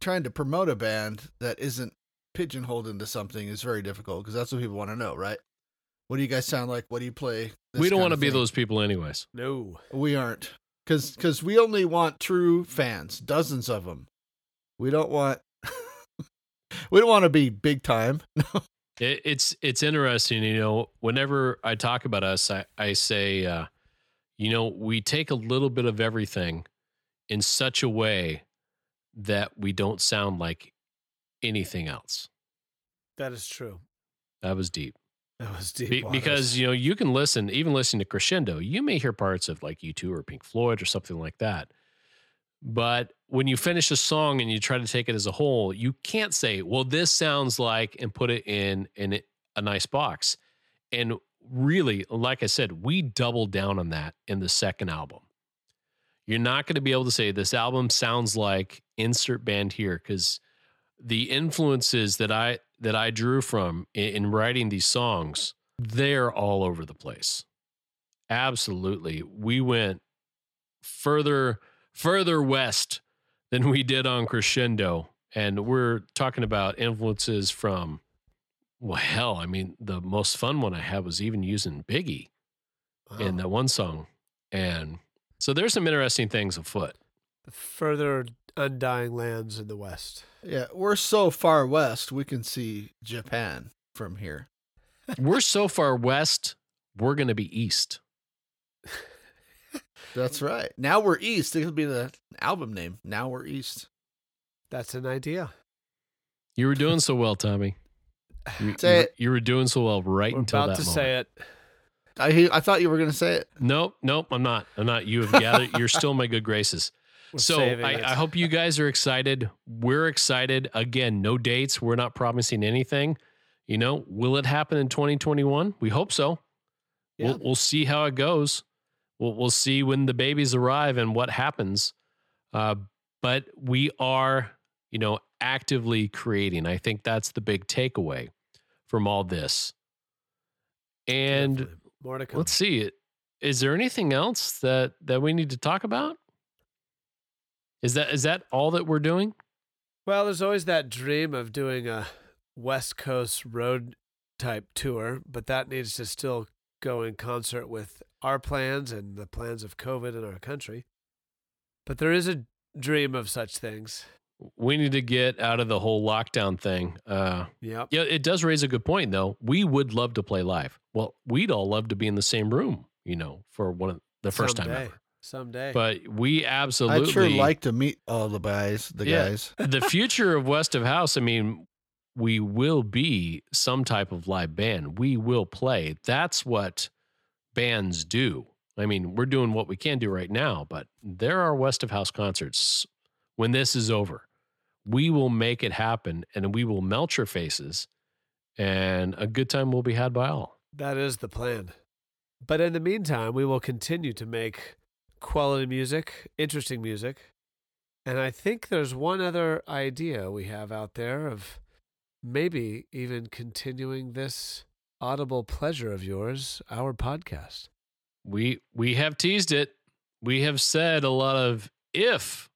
trying to promote a band that isn't pigeonholed into something is very difficult because that's what people want to know, right? What do you guys sound like? What do you play? This we don't want to be those people, anyways. No. We aren't because because we only want true fans, dozens of them. We don't want. we don't want to be big time. It, it's it's interesting, you know. Whenever I talk about us, I I say, uh, you know, we take a little bit of everything in such a way that we don't sound like anything else. That is true. That was deep. That was deep. Be- because you know you can listen, even listening to Crescendo, you may hear parts of like U2 or Pink Floyd or something like that. But when you finish a song and you try to take it as a whole, you can't say, "Well, this sounds like," and put it in in a nice box. And really, like I said, we doubled down on that in the second album. You're not going to be able to say this album sounds like insert band here because the influences that I that I drew from in, in writing these songs, they're all over the place. Absolutely. We went further further west than we did on Crescendo. And we're talking about influences from well, hell, I mean, the most fun one I had was even using Biggie in that one song. And so there's some interesting things afoot. the further undying lands in the West. Yeah, we're so far west we can see Japan from here. We're so far west, we're going to be east. That's right. Now we're east. It'll be the album name. Now we're east. That's an idea. You were doing so well, Tommy. You, Say you, it. you were doing so well right We're until about that to moment. say it. I I thought you were going to say it. Nope, nope, I'm not. I'm not. You have gathered. you're still my good graces. We're so. I, I hope you guys are excited. We're excited. Again, no dates. We're not promising anything. You know, will it happen in 2021? We hope so. Yeah. We'll, we'll see how it goes. We'll, we'll see when the babies arrive and what happens. Uh, but we are, you know, actively creating. I think that's the big takeaway from all this. And Definitely. more to come. let's see Is there anything else that that we need to talk about? Is that is that all that we're doing? Well, there's always that dream of doing a West Coast road type tour, but that needs to still go in concert with our plans and the plans of COVID in our country. But there is a dream of such things. We need to get out of the whole lockdown thing. Uh, Yep. yeah, it does raise a good point though. We would love to play live. Well, we'd all love to be in the same room, you know, for one of the first time ever. Someday. But we absolutely I'd sure like to meet all the guys. The Yeah. guys. the future of West of House, I mean, we will be some type of live band. We will play. That's what bands do. I mean, we're doing what we can do right now, but there are West of House concerts when this is over. We will make it happen and we will melt your faces, and a good time will be had by all. That is the plan. But in the meantime, we will continue to make quality music, interesting music. And I think there's one other idea we have out there of maybe even continuing this audible pleasure of yours, our podcast. we we have teased it. We have said a lot of if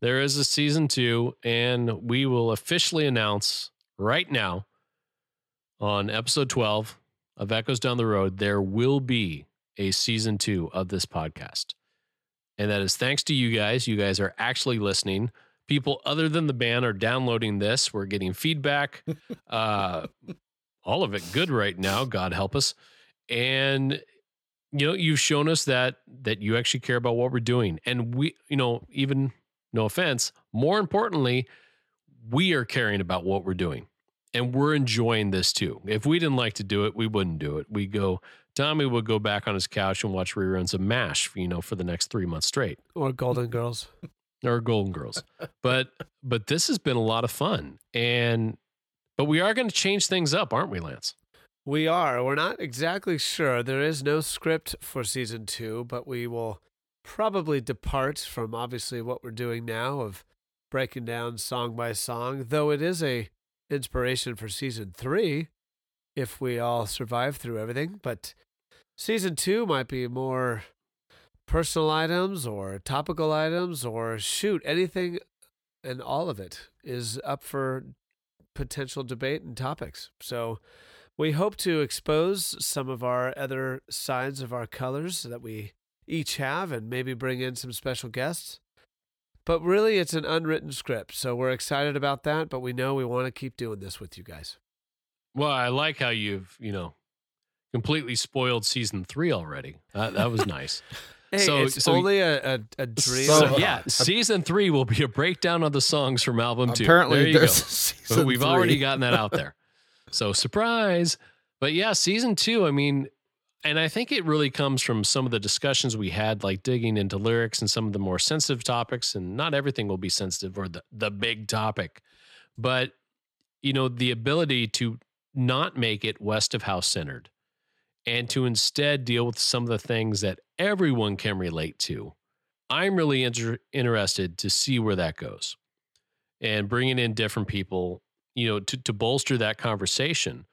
there is a season two, and we will officially announce right now on episode twelve of Echoes Down the Road, there will be a season two of this podcast. And that is thanks to you guys. You guys are actually listening. People other than the band are downloading this. We're getting feedback. uh, all of it good right now. God help us. And you know you've shown us that that you actually care about what we're doing and we you know even no offense more importantly we are caring about what we're doing and we're enjoying this too. If we didn't like to do it, we wouldn't do it. We go. Tommy would go back on his couch and watch reruns of MASH, you know, for the next three months straight, Or Golden Girls. or Golden Girls. but but this has been a lot of fun, and but we are going to change things up, aren't we, Lance? We are. We're not exactly sure. There is no script for season two, but we will probably depart from obviously what we're doing now of breaking down song by song, though it is a inspiration for season three if we all survive through everything. But season two might be more personal items or topical items or shoot, anything and all of it is up for potential debate and topics. So we hope to expose some of our other sides of our colors that we each have and maybe bring in some special guests. But really, it's an unwritten script. So we're excited about that, but we know we want to keep doing this with you guys. Well, I like how you've you know completely spoiled season three already. That, that was nice. Hey, So- it's so- only a, a, a dream. So- So yeah, season three will be a breakdown of the songs from album two. Apparently, there there's season But we've already gotten that out there. So surprise. But yeah, season two, I mean, and I think it really comes from some of the discussions we had, like digging into lyrics and some of the more sensitive topics. And not everything will be sensitive or the, the big topic. But, you know, the ability to not make it west of house centered and to instead deal with some of the things that everyone can relate to. I'm really inter- interested to see where that goes and bringing in different people, you know, to, to bolster that conversation.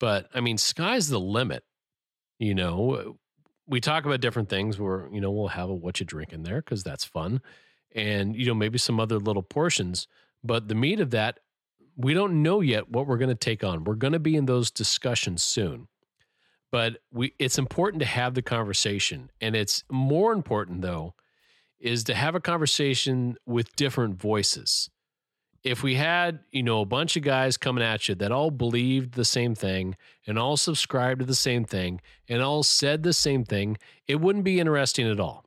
But I mean, sky's the limit. You know, we talk about different things where, you know, we'll have a what you drink in there because that's fun. And, you know, maybe some other little portions. But the meat of that, we don't know yet what we're going to take on. We're going to be in those discussions soon. But we it's important to have the conversation. And it's more important though, is to have a conversation with different voices if we had, you know, a bunch of guys coming at you that all believed the same thing and all subscribed to the same thing and all said the same thing, it wouldn't be interesting at all.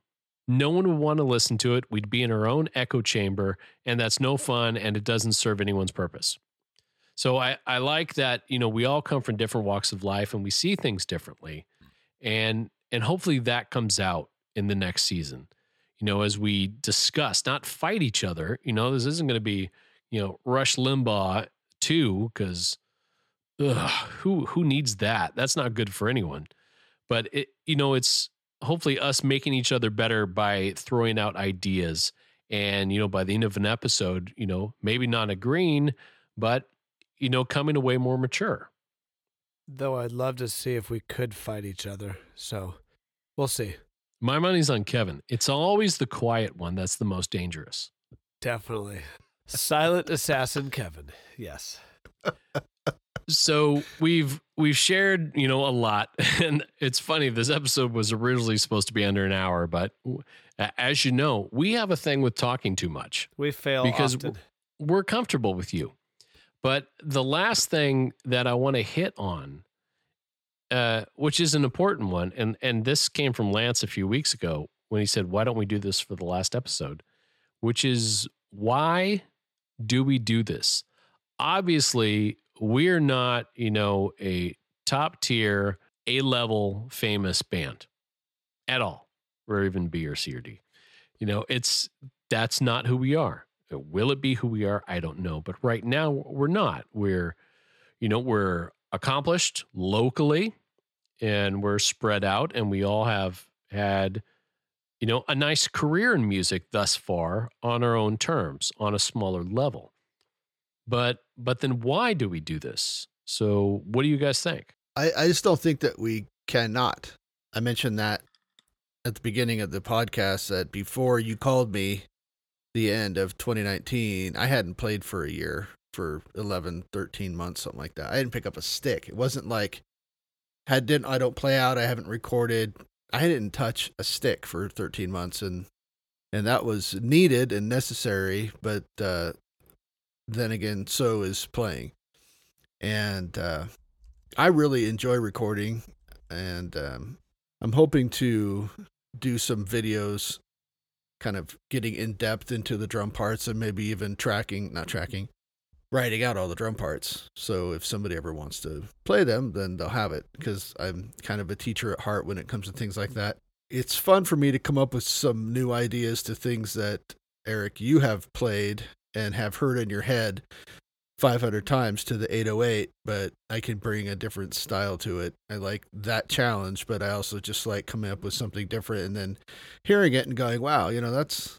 No one would want to listen to it. We'd be in our own echo chamber, and that's no fun and it doesn't serve anyone's purpose. So I, I like that, you know, we all come from different walks of life and we see things differently. And and hopefully that comes out in the next season. You know, as we discuss, not fight each other. You know, this isn't going to be you know, Rush Limbaugh too, because who who needs that? That's not good for anyone. But it, you know, it's hopefully us making each other better by throwing out ideas, and you know, by the end of an episode, you know, maybe not agreeing, but you know, coming away more mature. Though I'd love to see if we could fight each other. So we'll see. My money's on Kevin. It's always the quiet one that's the most dangerous. Definitely. Silent assassin Kevin. Yes. so we've we've shared you know a lot and it's funny this episode was originally supposed to be under an hour but as you know we have a thing with talking too much We fail Because often. we're comfortable with you but the last thing that i want to hit on uh, which is an important one and and this came from lance a few weeks ago when he said why don't we do this for the last episode which is why do we do this obviously we're not, you know, a top tier, A level famous band at all, or even B or C or D. You know, it's that's not who we are. Uh, will it be who we are? I don't know. But right now, we're not. We're, you know, we're accomplished locally and we're spread out and we all have had, you know, a nice career in music thus far on our own terms on a smaller level. But but then why do we do this? So what do you guys think? I, I just don't think that we cannot. I mentioned that at the beginning of the podcast that before you called me the end of 2019, I hadn't played for a year, for 11, 13 months, something like that. I didn't pick up a stick. It wasn't like had didn't I don't play out, I haven't recorded. I didn't touch a stick for 13 months and and that was needed and necessary, but uh then again so is playing. And uh I really enjoy recording, and um, I'm hoping to do some videos, kind of getting in depth into the drum parts and maybe even tracking, not tracking, writing out all the drum parts. So if somebody ever wants to play them, then they'll have it because I'm kind of a teacher at heart when it comes to things like that. It's fun for me to come up with some new ideas to things that Eric you have played and have heard in your head 500 times to the 808, but I can bring a different style to it. I like that challenge, but I also just like coming up with something different and then hearing it and going, "Wow, you know, that's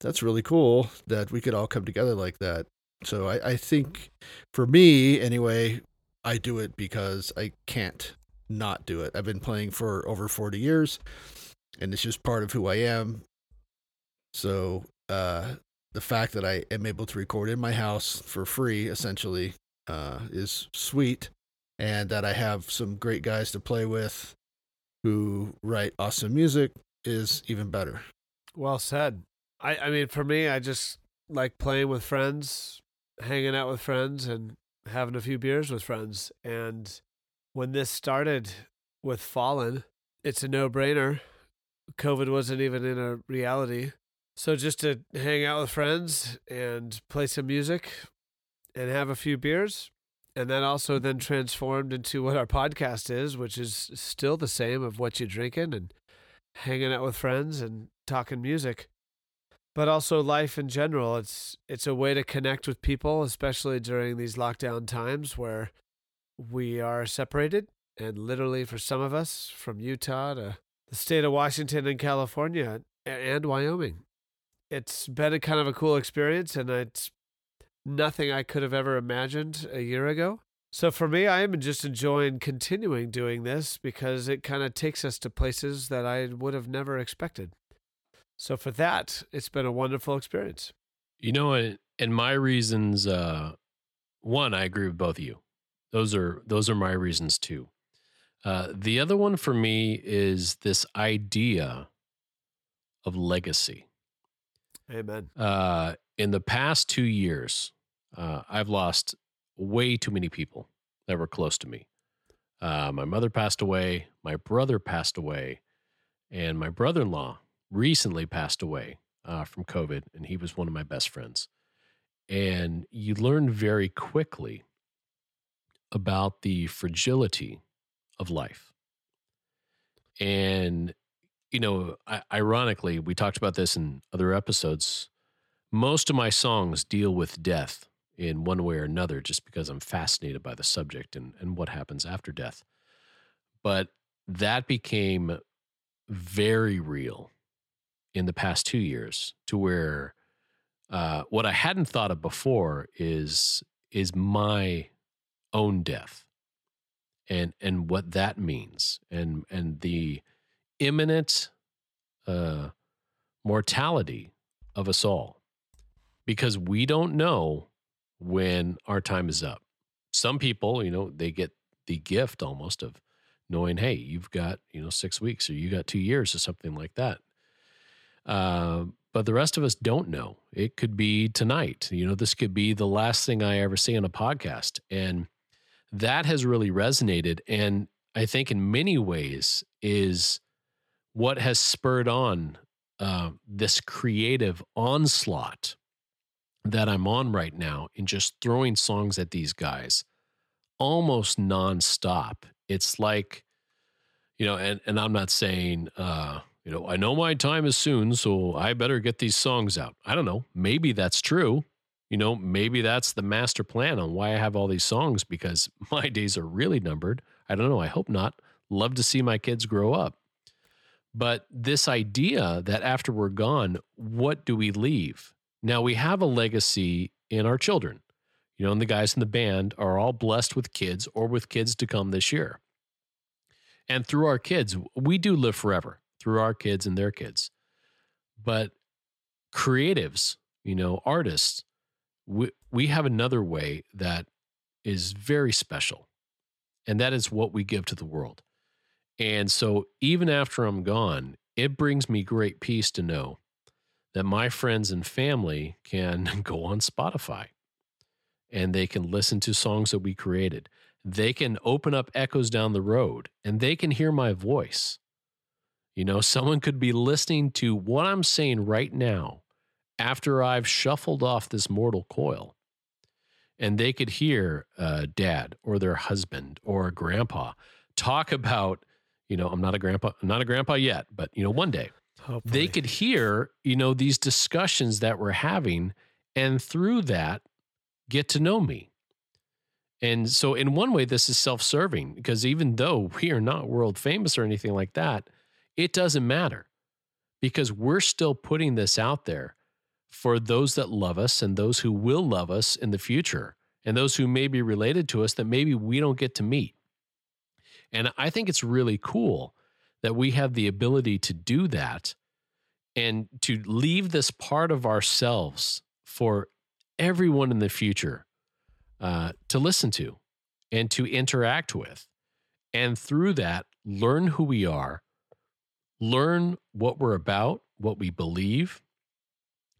that's really cool that we could all come together like that." So I, I think for me anyway, I do it because I can't not do it. I've been playing for over 40 years and it's just part of who I am. So uh the fact that I am able to record in my house for free, essentially, uh, is sweet, and that I have some great guys to play with who write awesome music is even better. Well said. I, I mean, for me, I just like playing with friends, hanging out with friends, and having a few beers with friends. And when this started with Fallen, it's a no brainer. COVID wasn't even in a reality. So just to hang out with friends and play some music and have a few beers. And that also then transformed into what our podcast is, which is still the same of what you're drinking and hanging out with friends and talking music. But also life in general. It's it's a way to connect with people, especially during these lockdown times where we are separated and literally for some of us from Utah to the state of Washington and California and Wyoming it's been a kind of a cool experience and it's nothing I could have ever imagined a year ago. So for me, I am just enjoying continuing doing this because it kind of takes us to places that I would have never expected. So for that, it's been a wonderful experience. You know, and my reasons, uh, one, I agree with both of you. Those are those are my reasons too. Uh, the other one for me is this idea of legacy. Amen. Uh, in the past two years, uh, I've lost way too many people that were close to me. Uh, my mother passed away, my brother passed away, and my brother in law recently passed away uh, from COVID, and he was one of my best friends. And you learn very quickly about the fragility of life. And you know, ironically, we talked about this in other episodes. Most of my songs deal with death in one way or another just because I'm fascinated by the subject and, and what happens after death. But that became very real in the past two years to where uh, what I hadn't thought of before is is my own death and and what that means and and the imminent uh, mortality of us all because we don't know when our time is up. Some people, you know, they get the gift almost of knowing, hey, you've got, you know, six weeks or you got two years or something like that. Uh, but the rest of us don't know. It could be tonight. You know, this could be the last thing I ever see on a podcast. And that has really resonated. And I think in many ways is what has spurred on uh, this creative onslaught that I'm on right now in just throwing songs at these guys almost nonstop. It's like, you know, and, and I'm not saying, uh, you know, I know my time is soon, so I better get these songs out. I don't know. Maybe that's true. You know, maybe that's the master plan on why I have all these songs because my days are really numbered. I don't know. I hope not. Love to see my kids grow up. But this idea that after we're gone, what do we leave? Now we have a legacy in our children. You know, and the guys in the band are all blessed with kids or with kids to come this year. And through our kids, we do live forever through our kids and their kids. But creatives, you know, artists, we, we have another way that is very special. And that is what we give to the world. And so even after I'm gone, it brings me great peace to know that my friends and family can go on Spotify and they can listen to songs that we created. They can open up echoes down the road and they can hear my voice. You know, someone could be listening to what I'm saying right now after I've shuffled off this mortal coil. and they could hear uh, dad or their husband or grandpa talk about, you know, I'm not a grandpa, I'm not a grandpa yet, but you know, one day Hopefully. they could hear, you know, these discussions that we're having, and through that, get to know me. And so, in one way, this is self serving because even though we are not world famous or anything like that, it doesn't matter because we're still putting this out there for those that love us and those who will love us in the future and those who may be related to us that maybe we don't get to meet. And I think it's really cool that we have the ability to do that and to leave this part of ourselves for everyone in the future uh, to listen to and to interact with. And through that, learn who we are, learn what we're about, what we believe,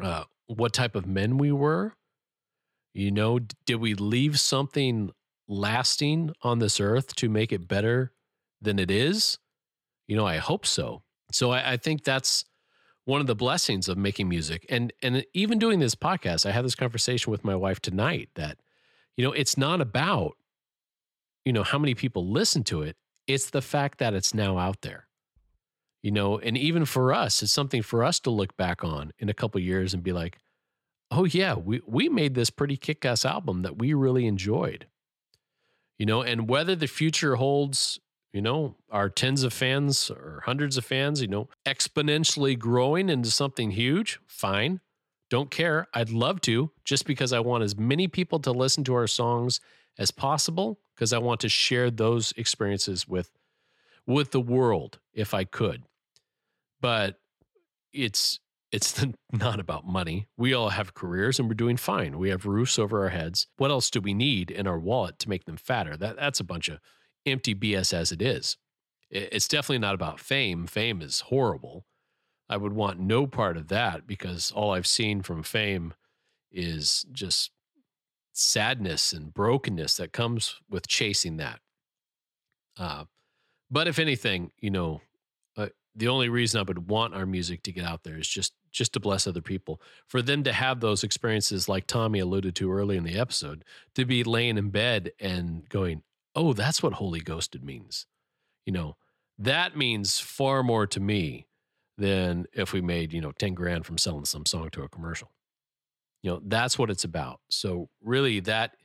uh, what type of men we were. You know, did we leave something lasting on this earth to make it better than it is? You know, I hope so. So I, I think that's one of the blessings of making music and and even doing this podcast. I had this conversation with my wife tonight that, you know, it's not about, you know, how many people listen to it. It's the fact that it's now out there. You know, and even for us, it's something for us to look back on in a couple years and be like, oh yeah, we we made this pretty kick-ass album that we really enjoyed. You know, and whether the future holds, you know, our tens of fans or hundreds of fans, you know, exponentially growing into something huge, fine. Don't care. I'd love to, just because I want as many people to listen to our songs as possible, because I want to share those experiences with with the world if I could. But it's it's not about money. We all have careers and we're doing fine. We have roofs over our heads. What else do we need in our wallet to make them fatter? That that's a bunch of empty BS as it is. It- It's definitely not about fame. Fame is horrible. I would want no part of that because all I've seen from fame is just sadness and brokenness that comes with chasing that. Uh, but if anything, you know, uh, the only reason I would want our music to get out there is just just to bless other people, for them to have those experiences, like Tommy alluded to early in the episode, to be laying in bed and going, "Oh, that's what Holy Ghosted means," you know, that means far more to me than if we made you know ten grand from selling some song to a commercial. You know, that's what it's about. So really, that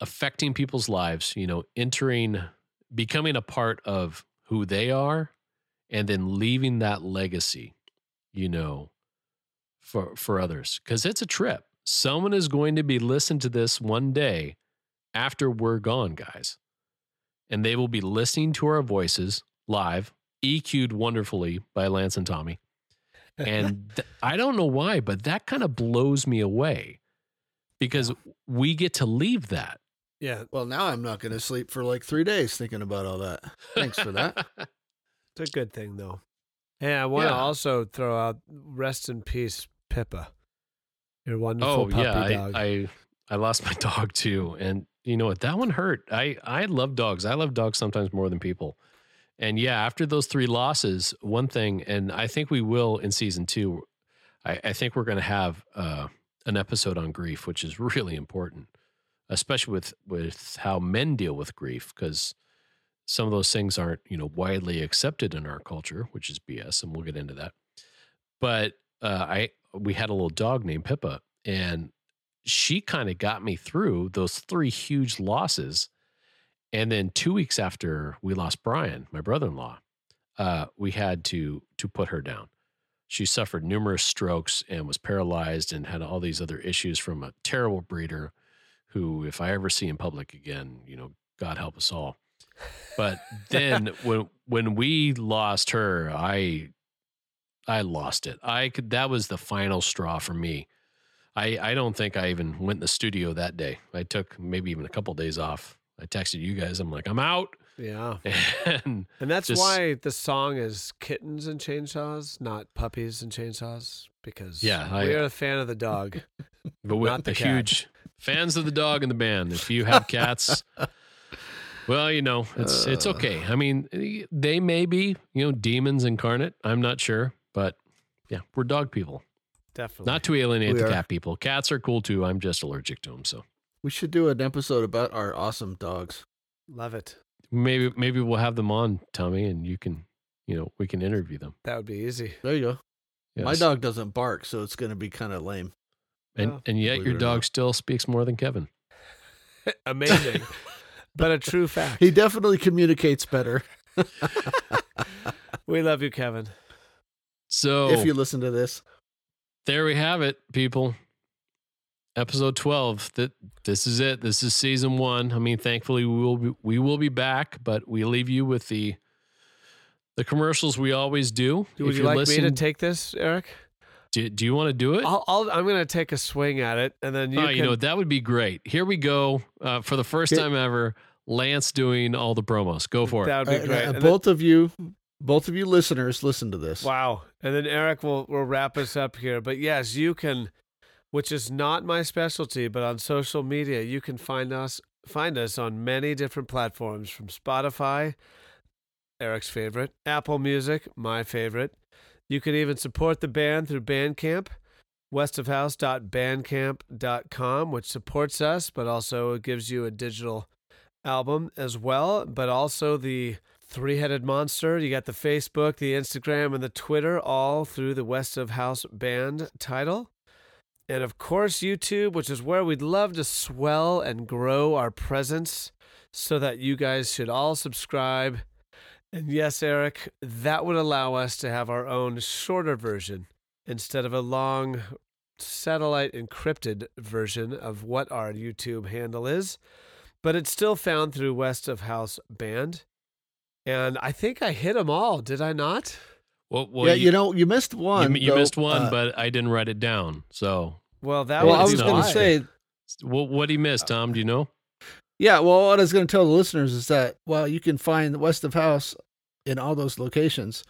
affecting people's lives, you know, entering, becoming a part of who they are and then leaving that legacy, you know, for for others cuz it's a trip. Someone is going to be listening to this one day after we're gone, guys. And they will be listening to our voices live, EQ'd wonderfully by Lance and Tommy. And th- I don't know why, but that kind of blows me away because we get to leave that. yeah, Well, now I'm not going to sleep for like three days thinking about all that. Thanks for that. it's a good thing though. Hey, I want to Yeah. also throw out rest in peace, Pippa, your wonderful oh puppy yeah, dog. I, I I lost my dog too, and you know what? That one hurt. I I love dogs. I love dogs sometimes more than people. And yeah, after those three losses, one thing, and I think we will in season two. I, I think we're going to have uh, an episode on grief, which is really important, especially with with how men deal with grief, because some of those things aren't you know widely accepted in our culture, which is BS, and we'll get into that. But uh, I we had a little dog named Pippa, and she kind of got me through those three huge losses. And then two weeks after we lost Brian, my brother-in-law, uh, we had to to put her down. She suffered numerous strokes and was paralyzed and had all these other issues from a terrible breeder who, if I ever see in public again, you know, God help us all. But then when when we lost her, I I lost it. I could that was the final straw for me. I I don't think I even went in the studio that day. I took maybe even a couple days off. I texted you guys. I'm like, I'm out. yeah, And and that's just- why the song is "Kittens and Chainsaws," not "Puppies and Chainsaws," because Yeah, I- we are a fan of the dog. but we're Not the the huge fans of the dog in the band. If you have cats, well, you know, it's it's Uh. okay. I mean, they may be, you know, demons incarnate. I'm not sure, but yeah, we're dog people. Definitely Not to alienate We the are. cat people. Cats are cool too. I'm just allergic to them. So We should do an episode about our awesome dogs. Love it. Maybe maybe we'll have them on, Tommy, and you can, you know, we can interview them. That would be easy. There you go. My dog doesn't bark, so it's going to be kind of lame. and Oh. and yet Believe your dog not. still speaks more than Kevin. Amazing. but a true fact. He definitely communicates better We love you, Kevin. So if you listen to this. there we have it, people. Episode twelve. That this is it. This is season one. I mean, thankfully we will be, we will be back, but we leave you with the the commercials we always do. Would If you you're like me to take this, Eric? do, do you want to do it? I'll, I'll, I'm going to take a swing at it, and then you oh, can. you know that would be great. Here we go uh, for the first Okay. time ever. Lance doing all the promos. Go for it. that would be Uh, great. uh, And then- both of you, both of you listeners, listen to this. Wow. And then Eric will will wrap us up here. But yes, you can which is not my specialty, but on social media, you can find us find us on many different platforms from Spotify, Eric's favorite, Apple Music, my favorite. You can even support the band through Bandcamp, westofhouse.bandcamp.com, which supports us, but also it gives you a digital album as well, but also the Three Headed Monster. You got the Facebook, the Instagram, and the Twitter, all through the West of House band title. And of course, YouTube, which is where we'd love to swell and grow our presence so that you guys should all subscribe. And yes, Eric, that would allow us to have our own shorter version instead of a long satellite encrypted version of what our YouTube handle is. But it's still found through West of House Band. And I think I hit them all, did I not? Well, well yeah, you, you, know, you missed one. you though. missed one, Uh, but I didn't write it down. So, Well, that well, I was was going going to say, what what he missed, Tom? Do you know? yeah. Well, what I was going to tell the listeners is that well, you can find West of House in all those locations.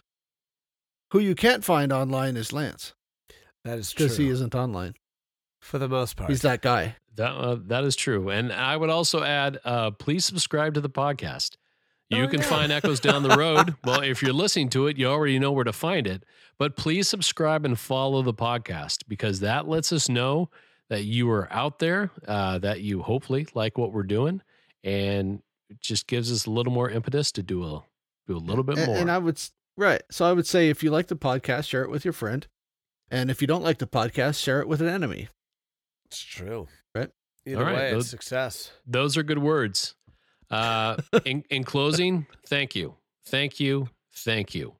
Who you can't find online is Lance that is true. because he isn't online. For the most part. He's that guy. That uh, that is true, and I would also add, uh, please subscribe to the podcast. You Oh, can yeah. find Echoes down the road. well, if you're listening to it, you already know where to find it. But please subscribe and follow the podcast because that lets us know that you are out there, uh, that you hopefully like what we're doing, and it just gives us a little more impetus to do a do a little bit and, more. and I would right. So I would say if you like the podcast, share it with your friend, and if you don't like the podcast, share it with an enemy. It's true. Right. Either All right, way, those- it's success. Those are good words. Uh, in, in closing, thank you. Thank you. Thank you.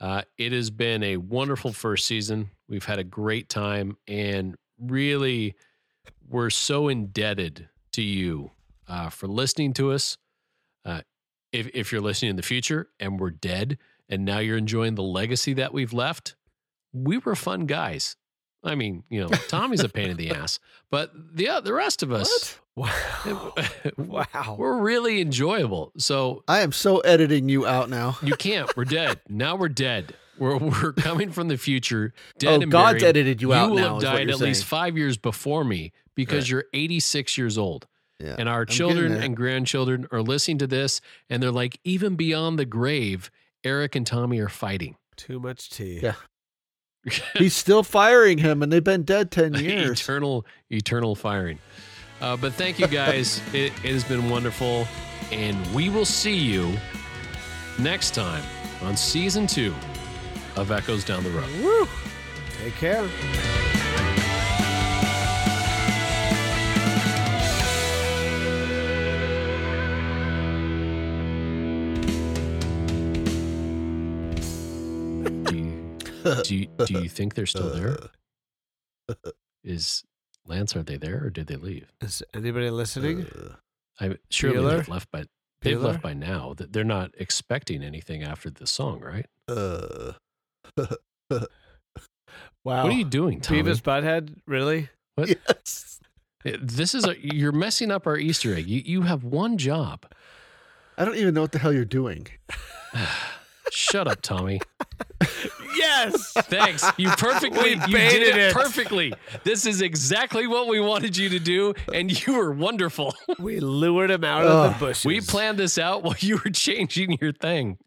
Uh, it has been a wonderful first season. We've had a great time, and really, we're so indebted to you uh, for listening to us. Uh, if, if you're listening in the future and we're dead, and now you're enjoying the legacy that we've left, we were fun guys. I mean, you know, Tommy's a pain in the ass, but the uh, the rest of us, Wow. wow. we're really enjoyable. So I am so editing you out now. you can't. We're dead. Now we're dead. We're we're coming from the future. Dead oh, and God's buried. edited you, out You will now. have died you're at least five years before me because Right. you're 86 years old. Yeah. And our getting children and grandchildren are listening to this and they're like, even beyond the grave, Eric and Tommy are fighting. Too much tea. Yeah. He's still firing him, and they've been dead ten years. eternal, eternal firing. Uh, but thank you guys. it, it has been wonderful. And we will see you next time on season two of Echoes Down the Road. Woo. Take care. do you, do you think they're still there? Is Lance, are they there or did they leave? Is anybody listening? Uh, I surely Bueller? they've left by they've Bueller? left by now. That they're not expecting anything after the song, right? uh, Wow. What are you doing, Tommy? Beavis Butthead? Really? yes. This is a, you're messing up our Easter egg. You you have one job. I don't even know what the hell you're doing. Shut up, Tommy. Yes. Thanks. You perfectly We you did baited it, it. perfectly. This is exactly what we wanted you to do, and you were wonderful. we lured him out of the bushes. We planned this out while you were changing your thing.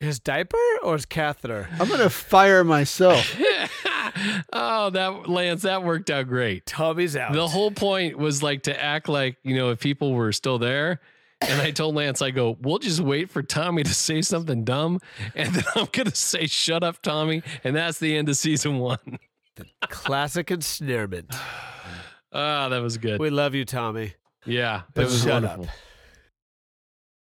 his diaper or his catheter? I'm gonna fire myself. oh, that Lance, that worked out great. Tommy's out. The whole point was like to act like, you know, if people were still there. And I told Lance, I go, we'll just wait for Tommy to say something dumb. And then I'm going to say, shut up, Tommy. And that's the end of season one. Classic ensnarement. Ah, that was good. We love you, Tommy. yeah, But it was shut wonderful. up.